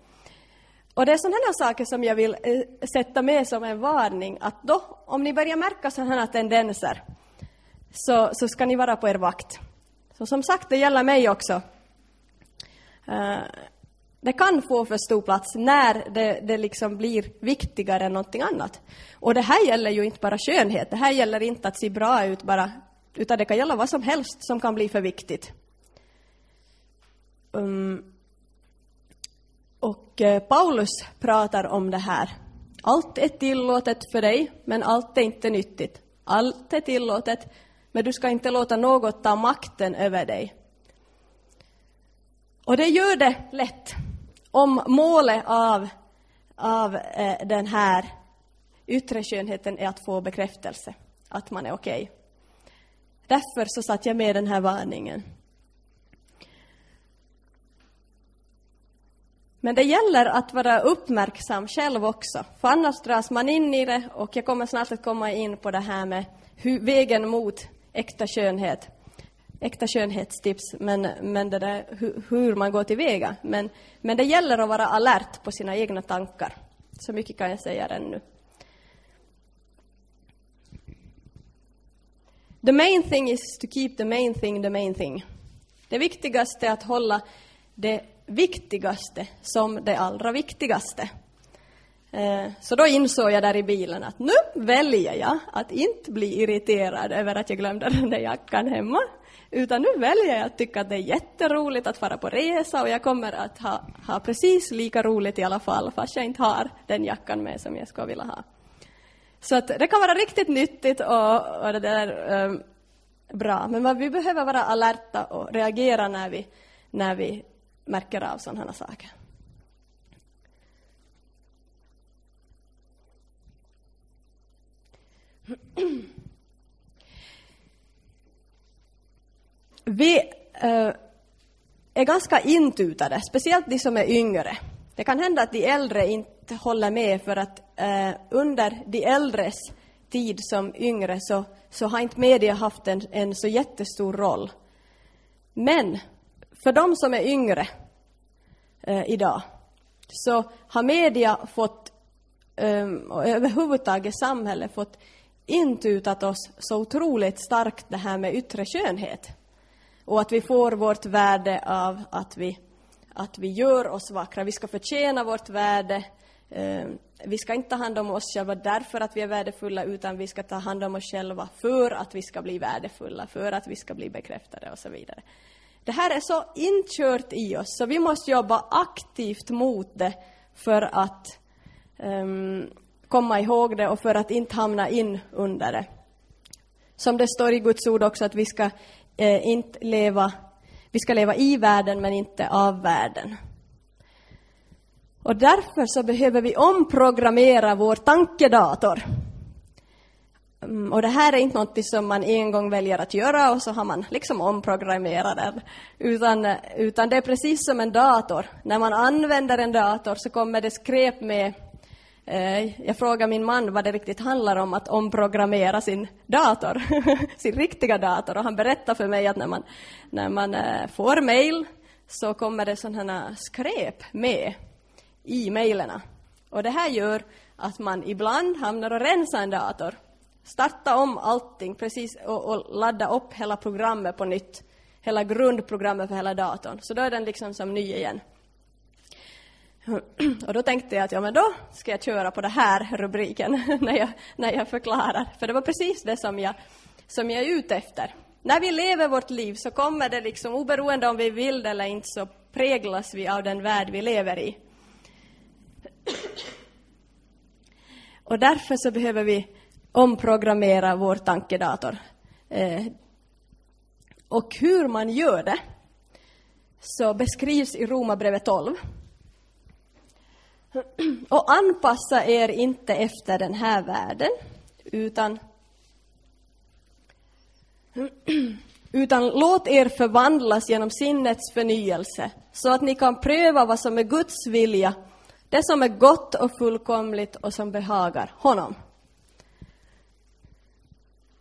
Och det är sådana här saker som jag vill eh, sätta med som en varning att då, om ni börjar märka sådana här tendenser, så, så ska ni vara på er vakt. Så som sagt, det gäller mig också. Eh, det kan få för stor plats när det, det liksom blir viktigare än någonting annat. Och det här gäller ju inte bara skönhet, det här gäller inte att se bra ut bara, utan det kan gälla vad som helst som kan bli för viktigt. Um, och eh, Paulus pratar om det här. Allt är tillåtet för dig, men allt är inte nyttigt. Allt är tillåtet, men du ska inte låta något ta makten över dig. Och det gör det lätt om målet av, av eh, den här yttre skönheten är att få bekräftelse, att man är okej. Okay. Därför så satt jag med den här varningen. Men det gäller att vara uppmärksam själv också, för annars dras man in i det och jag kommer snart att komma in på det här med vägen mot äkta skönhet, äkta skönhetstips, men, men det där, hur, hur man går tillväga. Men, men det gäller att vara alert på sina egna tankar. Så mycket kan jag säga redan The main thing is to keep the main thing the main thing. Det viktigaste är att hålla det viktigaste som det allra viktigaste. Eh, så då insåg jag där i bilen att nu väljer jag att inte bli irriterad över att jag glömde den där jackan hemma, utan nu väljer jag att tycka att det är jätteroligt att fara på resa och jag kommer att ha, ha precis lika roligt i alla fall, fast jag inte har den jackan med som jag skulle vilja ha. Så att det kan vara riktigt nyttigt och, och det där um, bra, men vad vi behöver vara alerta och reagera när vi, när vi märker av sådana här saker. Vi uh, är ganska intutade, speciellt de som är yngre. Det kan hända att de äldre inte håller med för att eh, under de äldres tid som yngre så, så har inte media haft en, en så jättestor roll. Men för de som är yngre eh, idag så har media fått, eh, och överhuvudtaget samhället fått intutat oss så otroligt starkt det här med yttre skönhet. Och att vi får vårt värde av att vi, att vi gör oss vackra. Vi ska förtjäna vårt värde. Eh, vi ska inte ta hand om oss själva därför att vi är värdefulla, utan vi ska ta hand om oss själva för att vi ska bli värdefulla, för att vi ska bli bekräftade och så vidare. Det här är så inkört i oss, så vi måste jobba aktivt mot det för att um, komma ihåg det och för att inte hamna in under det. Som det står i Guds ord också, att vi ska eh, inte leva, vi ska leva i världen men inte av världen. Och därför så behöver vi omprogrammera vår tankedator. Mm, och det här är inte något som man en gång väljer att göra och så har man liksom omprogrammerat den. Utan, utan det är precis som en dator. När man använder en dator så kommer det skräp med eh, jag frågar min man vad det riktigt handlar om att omprogrammera sin dator, sin riktiga dator. Och han berättar för mig att när man, när man eh, får mejl så kommer det sådana skräp med i mejlen. Och det här gör att man ibland hamnar och rensar en dator starta om allting precis och, och, ladda upp hela programmet på nytt. Hela grundprogrammet för hela datorn. Så då är den liksom som ny igen. Och då tänkte jag att ja, men då ska jag köra på den här rubriken när jag, när jag förklarar. För det var precis det som jag, som jag är ute efter. När vi lever vårt liv så kommer det liksom, oberoende om vi vill det eller inte, så präglas vi av den värld vi lever i. Och därför så behöver vi omprogrammera vår tankedator. Eh, och hur man gör det så beskrivs i Romarbrevet 12. Och anpassa er inte efter den här världen, utan utan låt er förvandlas genom sinnets förnyelse, så att ni kan pröva vad som är Guds vilja, det som är gott och fullkomligt och som behagar honom.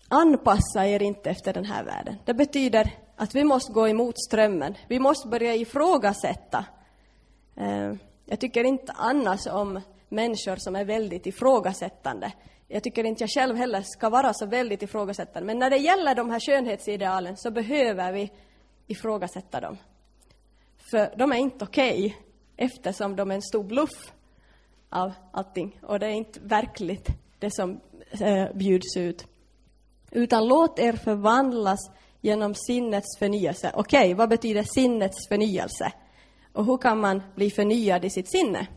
Anpassa er inte efter den här världen. Det betyder att vi måste gå emot strömmen. Vi måste börja ifrågasätta. Eh, jag tycker inte annars om människor som är väldigt ifrågasättande. Jag tycker inte jag själv heller ska vara så väldigt ifrågasättande. Men när det gäller de här skönhetsidealen så behöver vi ifrågasätta dem. För de är inte okej okay, eftersom de är en stor bluff av allting. Och det är inte verkligt det som eh, bjuds ut utan låt er förvandlas genom sinnets förnyelse. Okej, okay, vad betyder sinnets förnyelse? Och hur kan man bli förnyad i sitt sinne?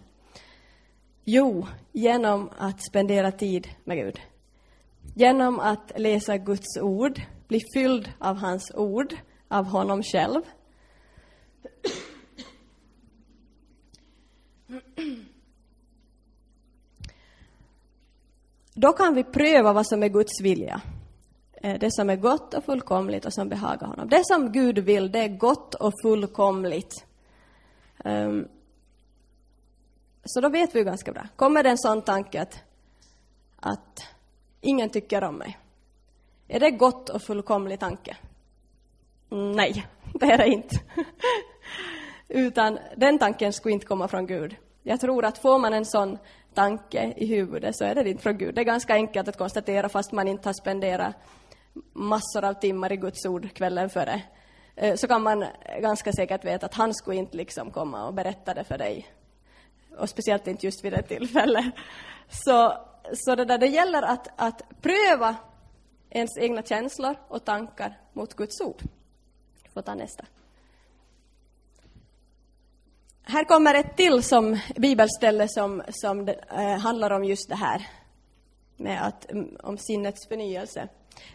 Jo, genom att spendera tid med Gud. Genom att läsa Guds ord, bli fylld av hans ord, av honom själv. Då kan vi pröva vad som är Guds vilja. Eh, det som är gott och fullkomligt och som behagar honom. Det som Gud vill, det är gott och fullkomligt. Ehm, så då vet vi ganska bra. Kommer det en sån tanke att, att ingen tycker om mig? Är det gott och fullkomlig tanke? Nej, det är det inte. Utan den tanken skulle inte komma från Gud. Jag tror att får man en sån tanke i huvudet så är det inte från Gud. Det är ganska enkelt att konstatera fast man inte har spenderat massor av timmar i Guds ord kvällen före. Eh, så kan man ganska säkert veta att han skulle inte liksom komma och berätta det för dig. Och speciellt inte just vid det tillfället. Så, så det, där, det gäller att, att pröva ens egna känslor och tankar mot Guds ord. Får ta nästa. Här kommer ett till som bibelställe som, som eh, handlar om just det här med att, mm, om sinnets förnyelse.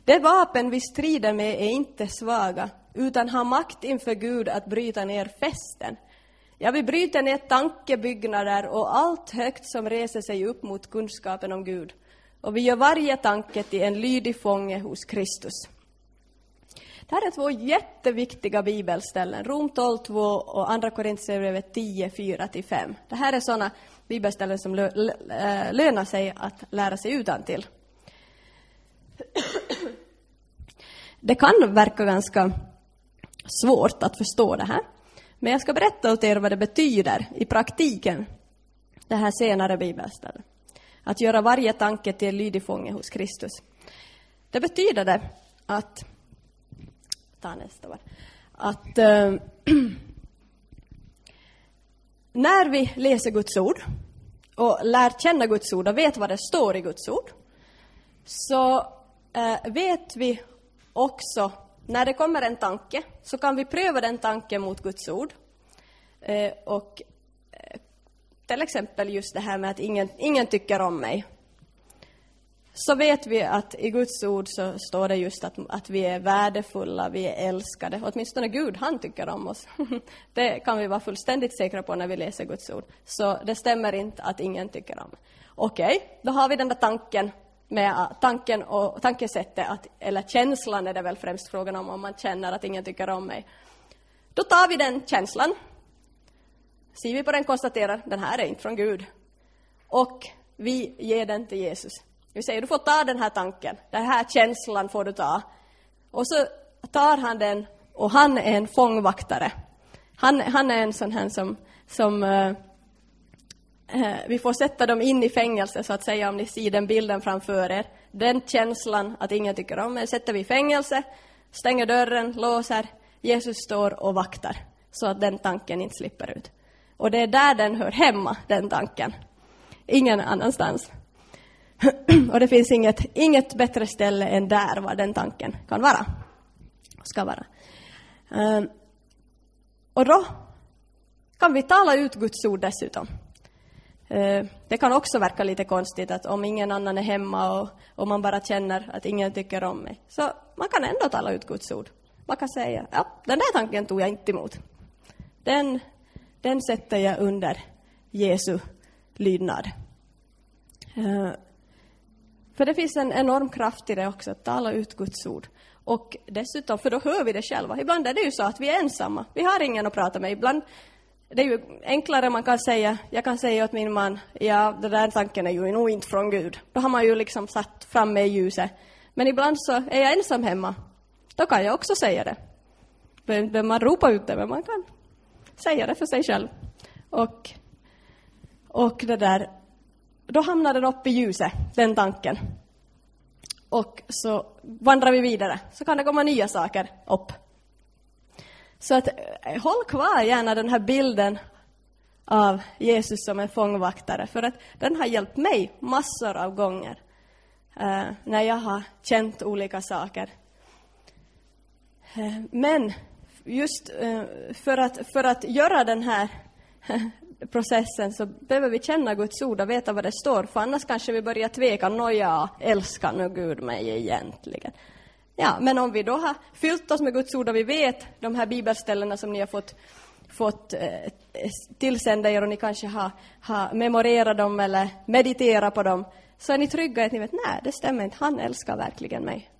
Det vapen vi strider med är inte svaga, utan har makt inför Gud att bryta ner fästen. Ja, vi bryter ner tankebyggnader och allt högt som reser sig upp mot kunskapen om Gud. Och vi gör varje tanke till en lydig fånge hos Kristus. Det här är två jätteviktiga bibelställen, Rom 12, 2 och Andra Korintierbrevet 10, 4-5. Det här är sådana bibelställen som eh, lönar sig att lära sig utan till. Det kan verka ganska svårt att förstå det här, men jag ska berätta åt er vad det betyder i praktiken, det här senare bibelstället. Att göra varje tanke till en lydig fånge hos Kristus. Det betyder det att ta nästa. Att äh, när vi läser Guds ord och lär känna Guds ord och vet vad det står i Guds ord, så äh, vet vi också, när det kommer en tanke, så kan vi pröva den tanken mot Guds ord. Eh, och eh, till exempel just det här med att ingen, ingen tycker om mig så vet vi att i Guds ord så står det just att, att vi är värdefulla, vi är älskade. Åtminstone Gud, han tycker om oss. Det kan vi vara fullständigt säkra på när vi läser Guds ord. Så det stämmer inte att ingen tycker om. Okej, okay, då har vi den där tanken med tanken och tankesättet, att, eller känslan är det väl främst frågan om, om man känner att ingen tycker om mig. Då tar vi den känslan, ser vi på den konstaterar, den här är inte från Gud. Och vi ger den till Jesus. Vi säger, du får ta den här tanken, den här känslan får du ta. Och så tar han den och han är en fångvaktare. Han, han är en sån här som, som eh, eh, vi får sätta dem in i fängelse så att säga om ni ser den bilden framför er. Den känslan att ingen tycker om er sätter vi i fängelse, stänger dörren, låser. Jesus står och vaktar så att den tanken inte slipper ut. Och det är där den hör hemma, den tanken. Ingen annanstans. Och det finns inget, inget bättre ställe än där var den tanken kan vara, ska vara. Um, och då kan vi tala ut Guds ord dessutom. Uh, det kan också verka lite konstigt att om ingen annan är hemma och, och man bara känner att ingen tycker om mig, så man kan ändå tala ut Guds ord. Man kan säga, ja, den där tanken tog jag inte emot. Den, den sätter jag under Jesu lydnad. Uh, för det finns en enorm kraft i det också, att tala ut Guds ord. Och dessutom, för då hör vi det själva. Ibland är det ju så att vi är ensamma. Vi har ingen att prata med. Ibland det är ju enklare man kan säga, jag kan säga åt min man, ja, den där tanken är ju nog inte från Gud. Då har man ju liksom satt framme i ljuset. Men ibland så är jag ensam hemma. Då kan jag också säga det. Men man ropar ut det, men man kan säga det för sig själv. Och, och det där, då hamnar den upp i ljuset, den tanken. Och så vandrar vi vidare, så kan det komma nya saker upp. Så att eh, håll kvar gärna den här bilden av Jesus som en fångvaktare, för att den har hjälpt mig massor av gånger eh, när jag har känt olika saker. Eh, men just eh, för, att, för att göra den här processen så behöver vi känna Guds ord och veta vad det står, för annars kanske vi börjar tveka, nåja, älskar nu Gud mig egentligen? Ja, men om vi då har fyllt oss med Guds ord och vi vet de här bibelställena som ni har fått, fått eh, tillsända er och ni kanske har, har memorerat dem eller mediterat på dem, så är ni trygga i att ni vet, nej, det stämmer inte, han älskar verkligen mig.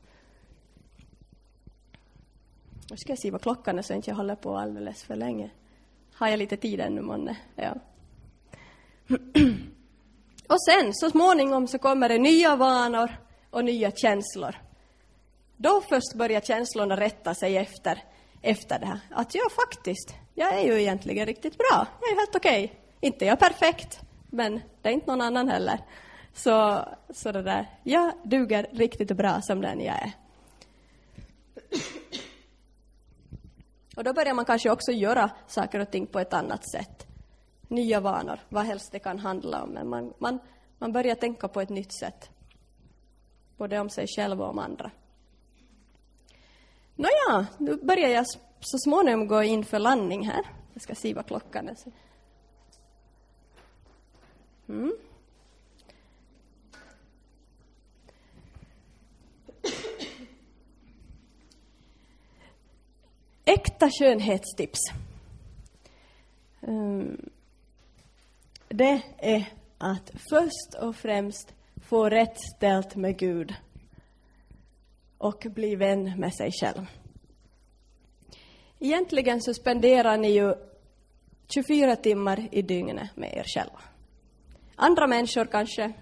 Nu ska jag se vad klockan är så inte jag håller på alldeles för länge. Har jag lite tid ännu månne? Ja. Och sen, så småningom, så kommer det nya vanor och nya känslor. Då först börjar känslorna rätta sig efter, efter det här. Att ja, faktiskt, jag är ju egentligen riktigt bra. Jag är helt okej. Okay. Inte jag perfekt, men det är inte någon annan heller. Så, så det där, jag duger riktigt bra som den jag är. Och då börjar man kanske också göra saker och ting på ett annat sätt. Nya vanor, vad helst det kan handla om. Men man, man, man börjar tänka på ett nytt sätt. Både om sig själv och om andra. Nåja, nu börjar jag så småningom gå in för landning här. Jag ska se vad klockan är. Mm. Äkta skönhetstips. Ehm, det är att först och främst få rätt ställt med Gud och bli vän med sig själv. Egentligen så spenderar ni ju 24 timmar i dygnet med er själva. Andra människor kanske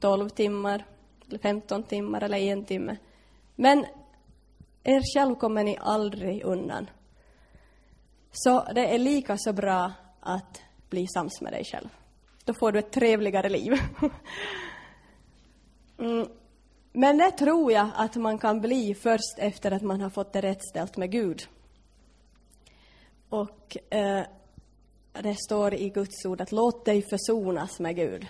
12 timmar, eller 15 timmar eller en timme. Men er själv kommer ni aldrig undan. Så det är lika så bra att bli sams med dig själv. Då får du ett trevligare liv. mm. Men det tror jag att man kan bli först efter att man har fått det rätt ställt med Gud. Och eh, det står i Guds ord att låt dig försonas med Gud.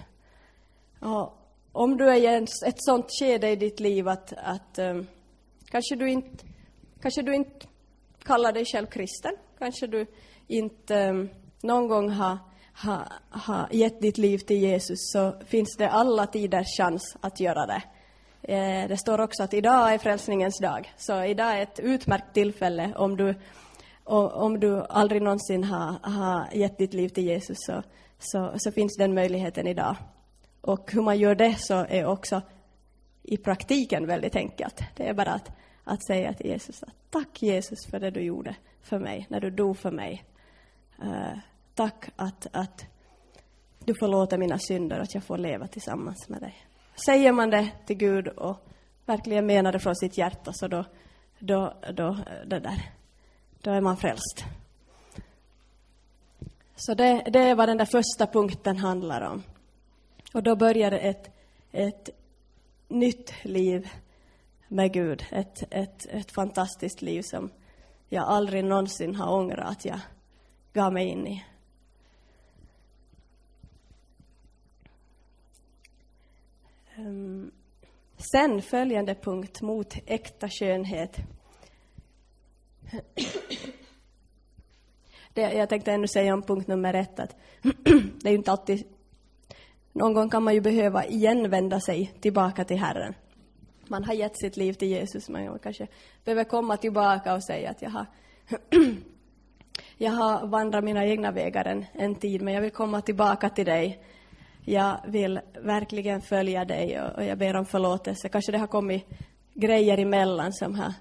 Och om du är i ett sånt skede i ditt liv att, att um, kanske, du inte, kanske du inte kallar dig själv kristen, kanske du inte um, någon gång har, ha, ha gett ditt liv till Jesus, så finns det alla tiders chans att göra det. Eh, det står också att idag är frälsningens dag, så idag är ett utmärkt tillfälle om du om, om du aldrig någonsin har, har gett ditt liv till Jesus så, så, så finns den möjligheten idag. Och hur man gör det så är också i praktiken väldigt enkelt. Det är bara att, att säga till Jesus att tack Jesus för det du gjorde för mig, när du dog för mig. Uh, tack att, att du förlåter mina synder och att jag får leva tillsammans med dig. Säger man det till Gud och verkligen menar det från sitt hjärta så då, då, då eh, det där, då är man frälst. Så det, det är vad den där första punkten handlar om. Och då börjar ett, ett nytt liv med Gud. Ett, ett, ett fantastiskt liv som jag aldrig någonsin har ångrat att jag gav mig in i. Ehm, sen följande punkt mot äkta skönhet. Det, jag tänkte ännu säga om punkt nummer ett att det är ju inte alltid... Någon gång kan man ju behöva igen vända sig tillbaka till Herren. Man har gett sitt liv till Jesus, men man kanske behöver komma tillbaka och säga att jag har, jag har vandrat mina egna vägar en, en tid, men jag vill komma tillbaka till dig. Jag vill verkligen följa dig och, och jag ber om förlåtelse. Kanske det har kommit grejer emellan som har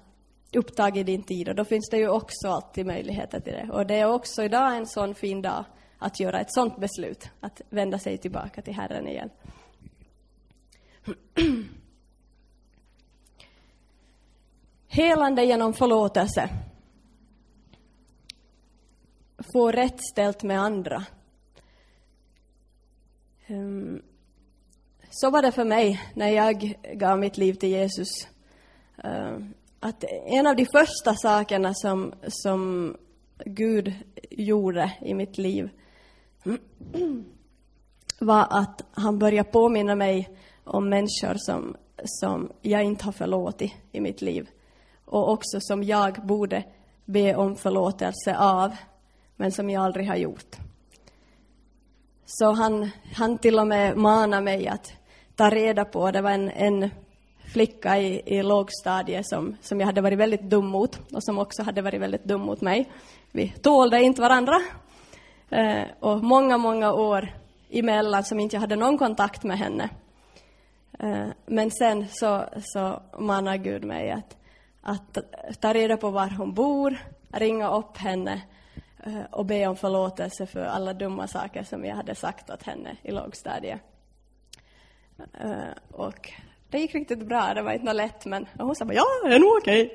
upptagit din tid och då finns det ju också alltid möjligheter till det. Och det är också idag en sån fin dag att göra ett sånt beslut, att vända sig tillbaka till Herren igen. Helande genom förlåtelse. Få rätt ställt med andra. Um, så var det för mig när jag gav mitt liv till Jesus. Um, att en av de första sakerna som, som Gud gjorde i mitt liv var att han började påminna mig om människor som, som jag inte har förlåtit i mitt liv och också som jag borde be om förlåtelse av, men som jag aldrig har gjort. Så han, han till och med manade mig att ta reda på, det var en, en flicka i, i lågstadiet som, som jag hade varit väldigt dum mot och som också hade varit väldigt dum mot mig. Vi tålde inte varandra. Eh, och många, många år emellan som inte jag hade någon kontakt med henne. Eh, men sen så, så manar Gud mig att, att ta reda på var hon bor, ringa upp henne eh, och be om förlåtelse för alla dumma saker som jag hade sagt åt henne i lågstadiet. Eh, och det gick riktigt bra, det var inte något lätt men hon sa bara ja, det är nog okej.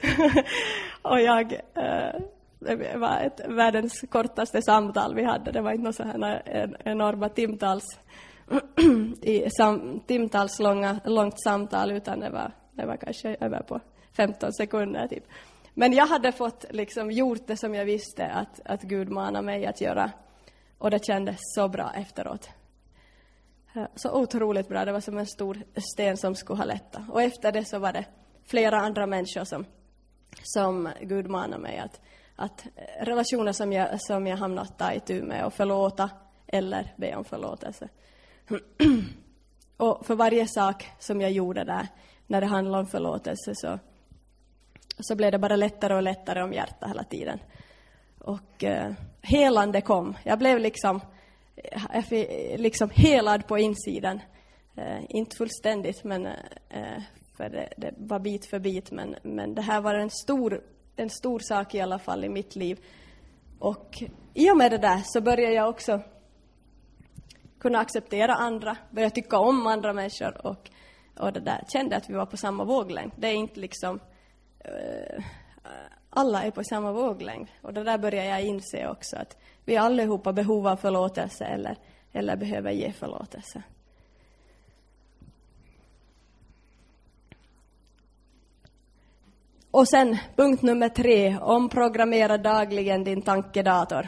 och jag, eh, det var ett världens kortaste samtal vi hade, det var inte något så här enorma timtals i sam, timtals långa, långt samtal utan det var, det var kanske över på 15 sekunder typ. Men jag hade fått liksom gjort det som jag visste att, att Gud manade mig att göra och det kändes så bra efteråt. Eh, så otroligt bra, det var som en stor sten som skulle ha lättat. Och efter det så var det flera andra människor som, som Gud manade mig att, att eh, relationer som jag, som jag hamnat ta itu med och förlåta eller be om förlåtelse. och för varje sak som jag gjorde där, när det handlade om förlåtelse, så, så blev det bara lättare och lättare om hjärtat hela tiden. Och eh, helande kom. Jag blev liksom, eh, jag liksom helad på insidan. Eh, inte fullständigt, men eh, för det, det, var bit för bit, men, men det här var en stor, en stor sak i alla fall i mitt liv. Och i och med det där så började jag också kunna acceptera andra, börja tycka om andra människor och, och det där. Kände att vi var på samma våglängd. Det är inte liksom... Eh, alla är på samma våglängd. Och det där börjar jag inse också, att vi allihopa behov av förlåtelse eller, eller behöver ge förlåtelse. Och sen punkt nummer tre, omprogrammera dagligen din tankedator.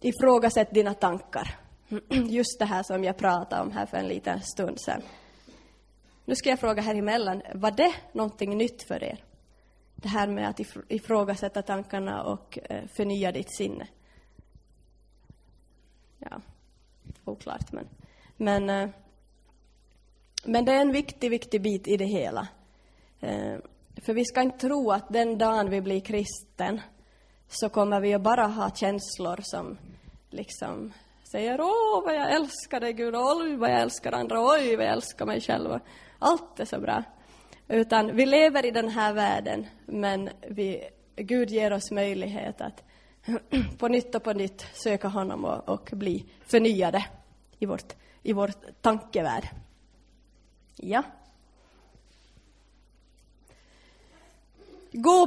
Ifrågasätt dina tankar. Just det här som jag pratade om här för en liten stund sedan. Nu ska jag fråga här emellan, var det någonting nytt för er? Det här med att ifrågasätta tankarna och eh, förnya ditt sinne. Ja, oklart men... Men, eh, men det är en viktig, viktig bit i det hela. Eh, för vi ska inte tro att den dagen vi blir kristen så kommer vi att bara ha känslor som liksom säger åh vad jag älskar dig Gud, oj vad jag älskar andra, oj vad jag älskar mig själv. Allt är så bra. Utan vi lever i den här världen, men vi, Gud ger oss möjlighet att på nytt och på nytt söka honom och, och bli förnyade i vårt, i vår tankevärld. Ja. Gå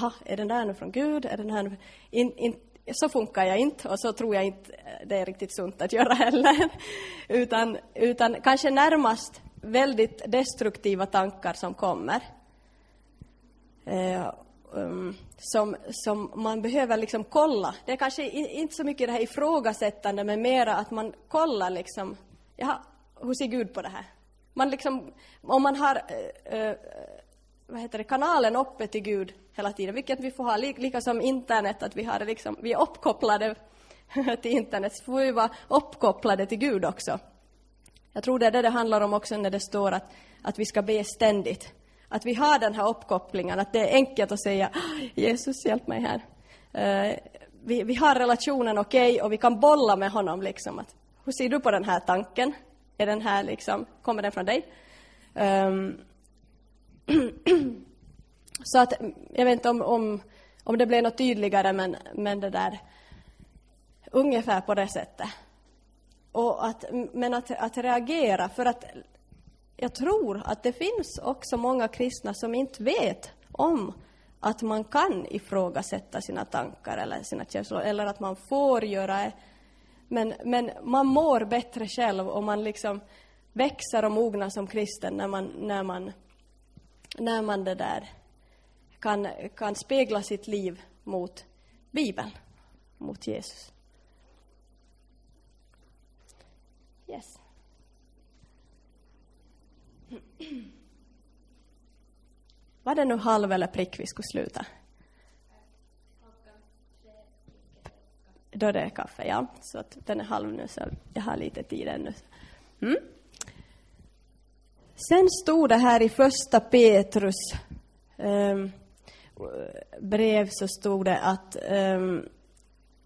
Jaha, är den där nu från Gud? Är den här nu... in, in, så funkar jag inte och så tror jag inte det är riktigt sunt att göra heller. utan, utan kanske närmast väldigt destruktiva tankar som kommer eh, um, som, som man behöver liksom kolla. Det är kanske inte så mycket det här ifrågasättande, men mera att man kollar liksom, jaha, hur ser Gud på det här? Man liksom, om man har eh, eh, vad heter det, kanalen uppe till Gud hela tiden, vilket vi får ha, lika som internet, att vi, har liksom, vi är uppkopplade till internet, så får vi vara uppkopplade till Gud också. Jag tror det är det det handlar om också när det står att, att vi ska be ständigt. Att vi har den här uppkopplingen, att det är enkelt att säga ah, Jesus, hjälp mig här. Uh, vi, vi har relationen okej okay, och vi kan bolla med honom liksom. Att, hur ser du på den här tanken? Är den här liksom, kommer den från dig? Um, så att, jag vet inte om, om, om det blev något tydligare, men, men det där, ungefär på det sättet. Och att, men att, att reagera, för att jag tror att det finns också många kristna som inte vet om att man kan ifrågasätta sina tankar eller sina känslor, eller att man får göra det. Men, men man mår bättre själv och man liksom växer och mognar som kristen när man, när man, när man det där kan, kan spegla sitt liv mot Bibeln, mot Jesus. Yes. Var det nu halv eller prick vi skulle sluta? Då det är kaffe, ja. Så att den är halv nu, så jag har lite tid ännu. Mm. Sen stod det här i första Petrus um, brev så stod det att um,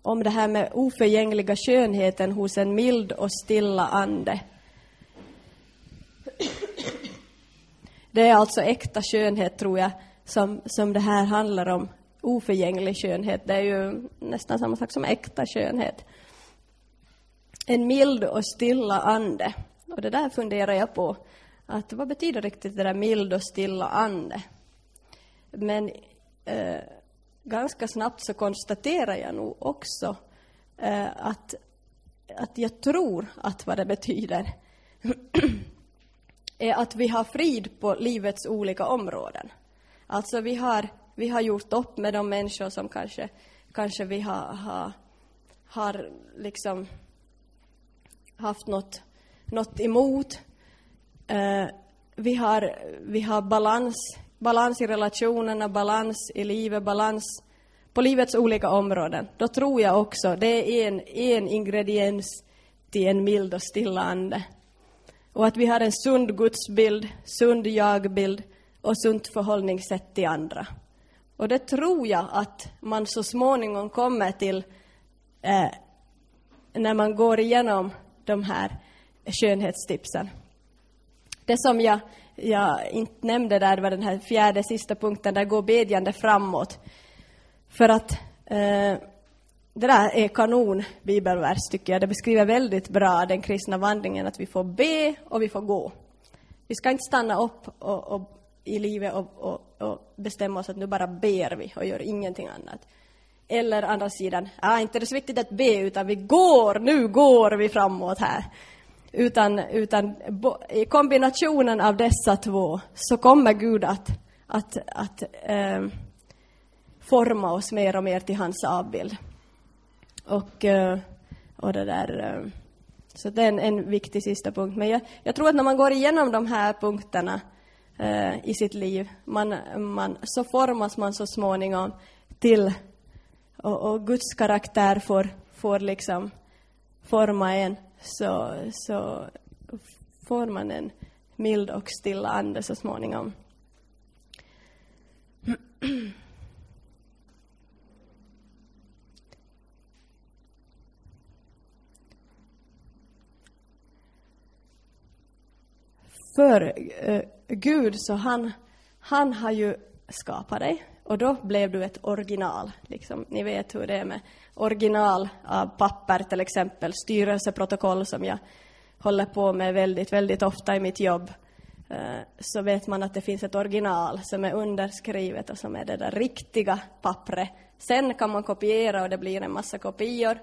om det här med oförgängliga skönheten hos en mild och stilla ande. Det är alltså äkta skönhet, tror jag, som, som det här handlar om. Oförgänglig skönhet, det är ju nästan samma sak som äkta skönhet. En mild och stilla ande. Och det där funderar jag på. Att vad betyder riktigt det där mild och stilla ande? Men eh, ganska snabbt så konstaterar jag nog också eh, att, att jag tror att vad det betyder är att vi har frid på livets olika områden. Alltså vi har, vi har gjort upp med de människor som kanske, kanske vi har, har, har liksom haft något, något emot. Eh, vi, har, vi har balans, balans i relationerna, balans i livet, balans på livets olika områden. Då tror jag också, det är en, en ingrediens till en mild och stilla ande. Och att vi har en sund gudsbild, sund jagbild och sunt förhållningssätt till andra. Och det tror jag att man så småningom kommer till eh, när man går igenom de här skönhetstipsen. Det som jag, jag inte nämnde där var den här fjärde sista punkten, där går bedjande framåt. För att eh, det där är kanon bibelvers tycker jag. Det beskriver väldigt bra den kristna vandringen, att vi får be och vi får gå. Vi ska inte stanna upp och, och i livet och, och, och, bestämma oss att nu bara ber vi och gör ingenting annat. Eller andra sidan, ah, inte det är så viktigt att be, utan vi går, nu går vi framåt här. Utan, utan i kombinationen av dessa två så kommer Gud att, att, att eh, forma oss mer och mer till hans avbild. Och, eh, och det där, eh, så det är en, en viktig sista punkt. Men jag, jag, tror att när man går igenom de här punkterna eh, i sitt liv, man, man, så formas man så småningom till, och, och Guds karaktär får, får liksom forma en, så, så får man en mild och stilla ande så småningom. För eh, Gud, så han, han har ju skapat dig och då blev du ett original. Liksom. Ni vet hur det är med original av papper till exempel, styrelseprotokoll som jag håller på med väldigt, väldigt ofta i mitt jobb. Eh, så vet man att det finns ett original som är underskrivet och som är det där riktiga pappret. Sen kan man kopiera och det blir en massa kopior.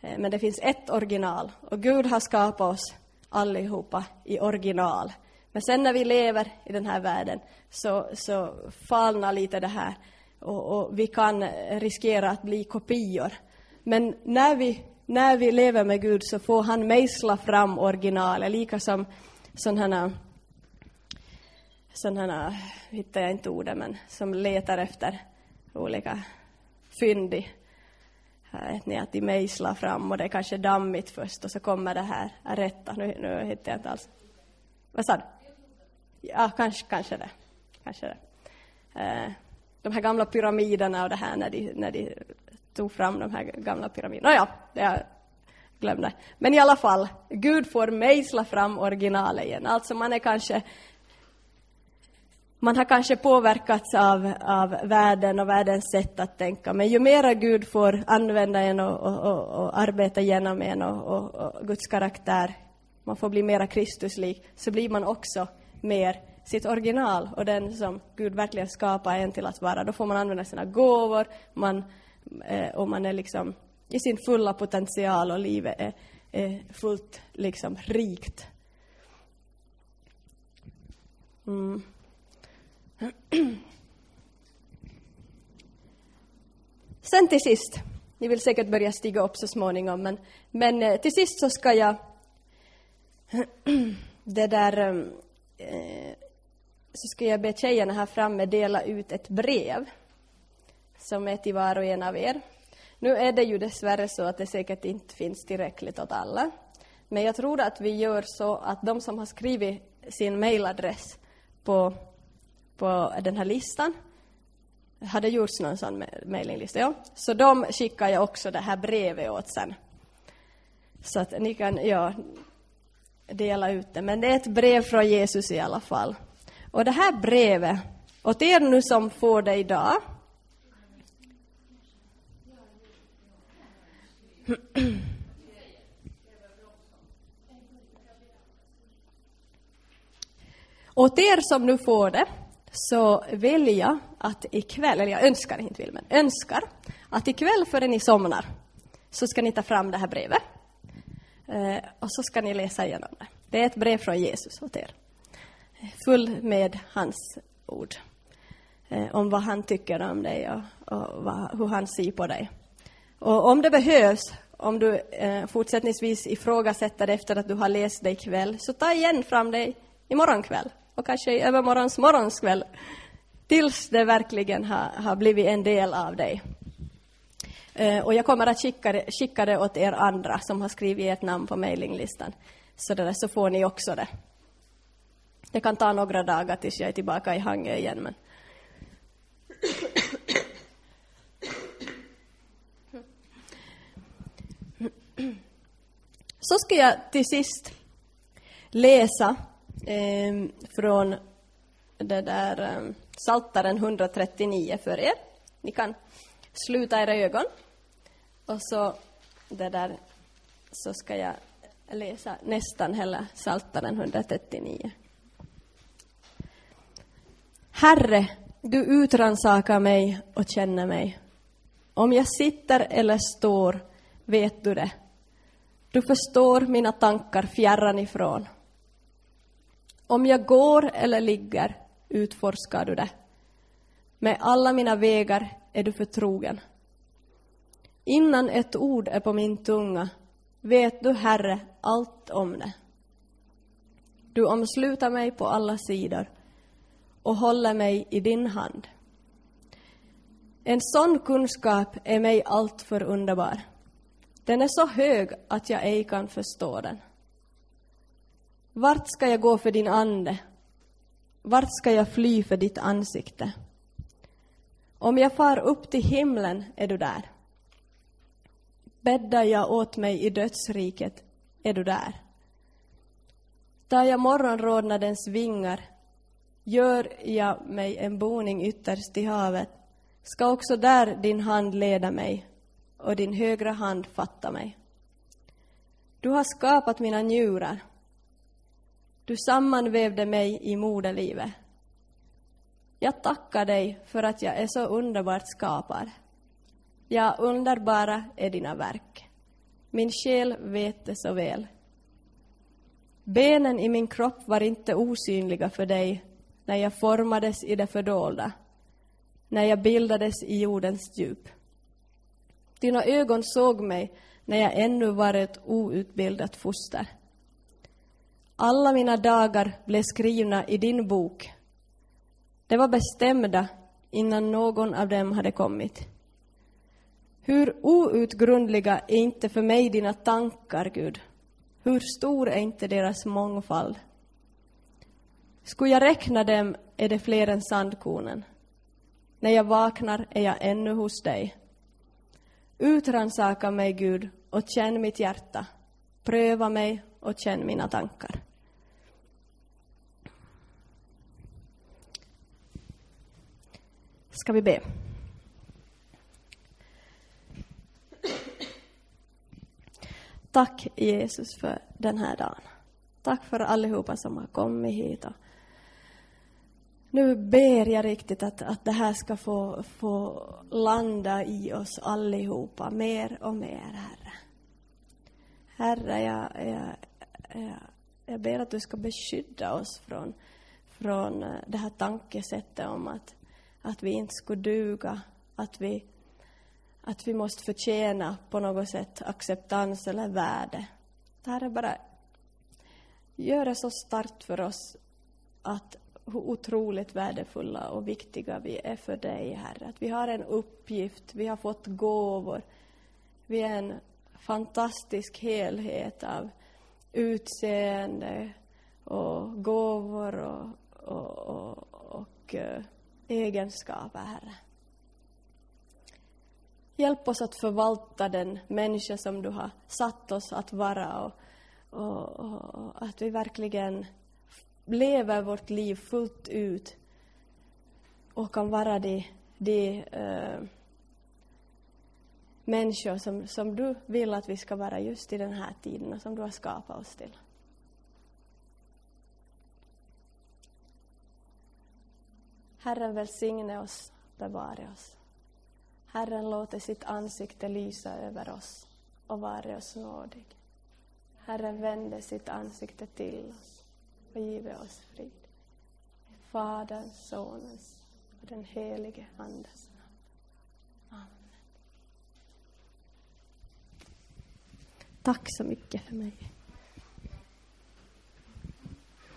Eh, men det finns ett original och Gud har skapat oss allihopa i original. Men sen när vi lever i den här världen så, så falnar lite det här och, och, vi kan riskera att bli kopior. Men när vi, när vi lever med Gud så får han mejsla fram originalet, lika som sådana sådana, hittar jag inte ordet, men som letar efter olika fynd i vet ni, att de mejslar fram och det är kanske dammigt först och så kommer det här rätta. Nu, nu hittar jag inte alls. Vad sa du? Ja, kanske, kanske det. Kanske det. Eh, de här gamla pyramiderna och det här när de, när de tog fram de här gamla pyramiderna. Nåja, jag glömde. Men i alla fall, Gud får mejsla fram originalet igen. Alltså man är kanske man har kanske påverkats av, av världen och världens sätt att tänka, men ju mera Gud får använda en och, och, och, och arbeta genom en och, och, Guds karaktär, man får bli mera Kristuslik, så blir man också mer sitt original och den som Gud verkligen skapar en till att vara. Då får man använda sina gåvor man, eh, och man är liksom i sin fulla potential och livet är, är fullt liksom rikt. Mm. Sen till sist, ni vill säkert börja stiga upp så småningom, men, men eh, till sist så ska jag det där eh, så ska jag be tjejerna här framme dela ut ett brev som är till var och en av er. Nu är det ju dessvärre så att det säkert inte finns tillräckligt åt alla. Men jag tror att vi gör så att de som har skrivit sin mailadress på, på den här listan, hade gjorts någon sån mailinglista, ja. Så de skickar jag också det här brevet åt sen. Så att ni kan, ja, dela ut det. Men det är ett brev från Jesus i alla fall. Och det här brevet, åt er nu som får det idag, Åt er som nu får det, så vill jag att ikväll, eller jag önskar, inte vill, men önskar, att ikväll före ni somnar så ska ni ta fram det här brevet. Eh, och så ska ni läsa igenom det. Det är ett brev från Jesus åt er. Full med hans ord. Eh, om vad han tycker om dig och, och vad, hur han ser på dig. Och om det behövs, om du eh, fortsättningsvis ifrågasätter efter att du har läst det ikväll, så ta igen fram det imorgon kväll och kanske i övermorgons morgonskväll tills det verkligen har, har blivit en del av dig. Eh, och jag kommer att skicka det, skicka det åt er andra som har skrivit ert namn på mailinglistan. Så, där, så får ni också det. Det kan ta några dagar tills jag är tillbaka i Hangö igen. Men... Så ska jag till sist läsa eh, från det där eh, Saltaren 139 för er. Ni kan sluta era ögon och så det där så ska jag läsa nästan hela Saltaren 139. Herre, du utransakar mig och känner mig. Om jag sitter eller står vet du det. Du förstår mina tankar fjärran ifrån. Om jag går eller ligger utforskar du det. Med alla mina vägar är du förtrogen. Innan ett ord är på min tunga vet du, Herre, allt om det. Du omsluter mig på alla sidor och håller mig i din hand. En sån kunskap är mig alltför underbar. Den är så hög att jag ej kan förstå den. Vart ska jag gå för din ande? Vart ska jag fly för ditt ansikte? Om jag far upp till himlen är du där. Bäddar jag åt mig i dödsriket är du där. Tar jag morgonrodnadens vingar, gör jag mig en boning ytterst i havet, ska också där din hand leda mig och din högra hand fatta mig. Du har skapat mina njurar. Du sammanvävde mig i moderlivet. Jag tackar dig för att jag är så underbart skapad. Ja, underbara är dina verk. Min själ vet det så väl. Benen i min kropp var inte osynliga för dig när jag formades i det fördolda, när jag bildades i jordens djup. Dina ögon såg mig när jag ännu var ett outbildat foster. Alla mina dagar blev skrivna i din bok. De var bestämda innan någon av dem hade kommit. Hur outgrundliga är inte för mig dina tankar, Gud? Hur stor är inte deras mångfald? Skulle jag räkna dem är det fler än sandkornen. När jag vaknar är jag ännu hos dig. Utransaka mig, Gud, och känn mitt hjärta. Pröva mig och känn mina tankar. Ska vi be? Tack Jesus för den här dagen. Tack för allihopa som har kommit hit. Nu ber jag riktigt att, att det här ska få, få landa i oss allihopa mer och mer, Herre. Herre, jag, jag, jag, jag ber att du ska beskydda oss från, från eh, det här tankesättet om att, att vi inte skulle duga, att vi att vi måste förtjäna på något sätt acceptans eller värde. Det här är bara gör det så starkt för oss att hur otroligt värdefulla och viktiga vi är för dig, Herre. Att vi har en uppgift, vi har fått gåvor. Vi är en fantastisk helhet av utseende och gåvor och, och, och, och eh, egenskaper, Herre. Hjälp oss att förvalta den människa som du har satt oss att vara och, och, och att vi verkligen lever vårt liv fullt ut och kan vara de, de uh, människor som, som du vill att vi ska vara just i den här tiden och som du har skapat oss till. Herren välsigne oss, bevare oss. Herren låter sitt ansikte lysa över oss och vare oss nådig. Herren vände sitt ansikte till oss och give oss frid. I Faderns, Sonens och den helige Andes namn. Amen. Tack så mycket för mig.